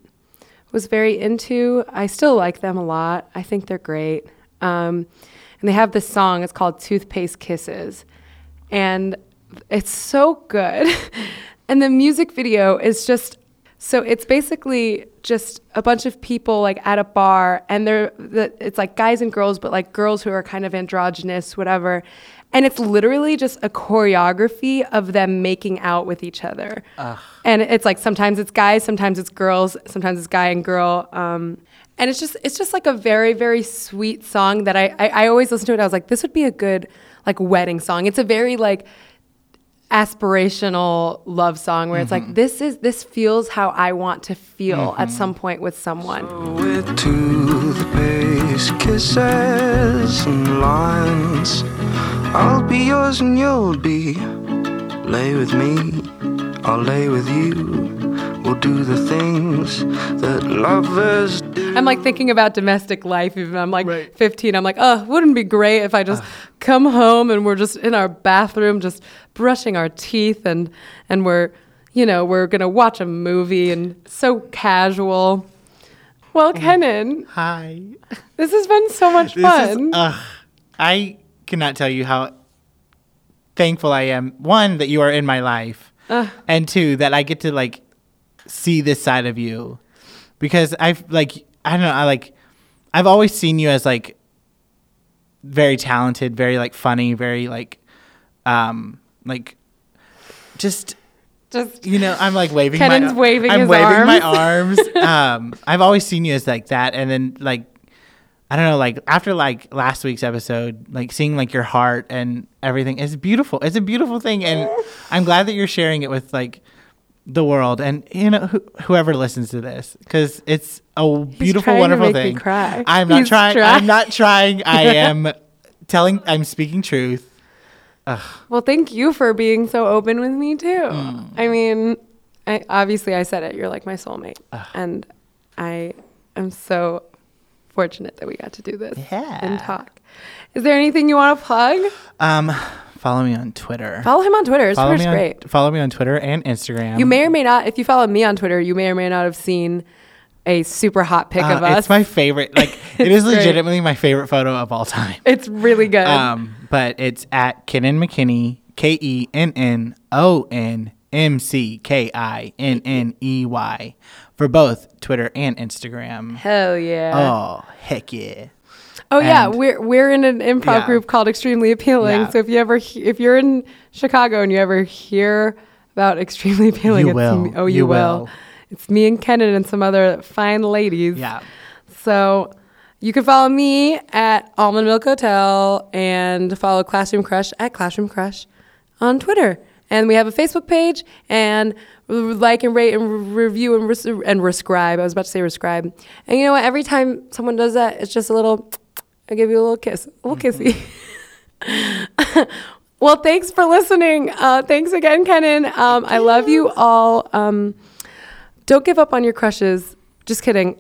was very into. I still like them a lot. I think they're great. Um, and they have this song. It's called Toothpaste Kisses. And it's so good. and the music video is just so it's basically just a bunch of people like at a bar and they're the, it's like guys and girls but like girls who are kind of androgynous whatever and it's literally just a choreography of them making out with each other. And it's like sometimes it's guys sometimes it's girls sometimes it's guy and girl um, and it's just it's just like a very very sweet song that I, I i always listen to it i was like this would be a good like wedding song. It's a very like aspirational love song where it's
Mm-hmm.
like this is this feels how I want to feel at some point with someone.
With toothpaste kisses and lines. I'll be yours and you'll be. Lay with me, I'll lay with you. We'll do the things that lovers do.
I'm like thinking about domestic life. Even I'm like
Right.
15. I'm like, oh, wouldn't it be great if I just come home and we're just in our bathroom, just brushing our teeth, and and we're, you know, we're gonna watch a movie and so casual. Well, Kenan,
Hi.
this has been so much
This
fun.
is, uh, I cannot tell you how thankful I am. One, that you are in my life, and two, that I get to like see this side of you, because I've like I don't know I like I've always seen you as like very talented, very like funny, very like um like just
just
you know, I'm like waving. My,
waving
I'm waving my
arms.
arms. um, I've always seen you as like that, and then like, I don't know, like after like last week's episode, like seeing like your heart and everything is beautiful. It's a beautiful thing, and I'm glad that you're sharing it with like the world and you know who, whoever listens to this because it's a beautiful, wonderful thing.
cry.
I'm not
He's
trying. I'm not trying. I am telling. I'm speaking truth.
Well, thank you for being so open with me too.
Hmm.
I mean, I obviously I said it. You're like my soulmate, and I am so fortunate that we got to do this
Yeah.
and talk. Is there anything you want to plug?
Um, follow me on Twitter.
Follow him on Twitter. His
follow
Twitter's
me on,
great.
Follow me on Twitter and Instagram.
You may or may not, if you follow me on Twitter, you may or may not have seen a super hot pic
Uh,
of us.
It's my favorite. Like
It's
is
great.
legitimately my favorite photo of all time.
It's really good.
Um, but it's at Kennon McKinney, K E N N O N M C K I N N E Y, for both Twitter and Instagram.
Hell yeah.
Oh heck yeah!
Oh yeah, we're we're in an improv
Yeah.
group called Extremely Appealing.
Yeah.
So if you ever he- if you're in Chicago and you ever hear about Extremely Appealing,
You
it's
will.
Me, oh you,
You
will.
will.
It's me and Kenan and some other fine ladies.
Yeah.
So you can follow me at Almond Milk Hotel and follow Classroom Crush at Classroom Crush on Twitter. And we have a Facebook page and like and rate and review and res- and rescribe. I was about to say rescribe. And you know what? Every time someone does that, it's just a little. I give you a little kiss, a little kissy. well, thanks for listening. Uh, thanks again, Kenan. Um, I love you all. Um, don't give up on your crushes. Just kidding.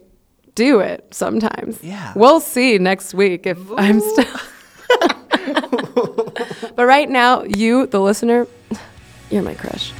Do it sometimes.
Yeah.
We'll see next week if I'm still. but right now, you, the listener, you're my crush.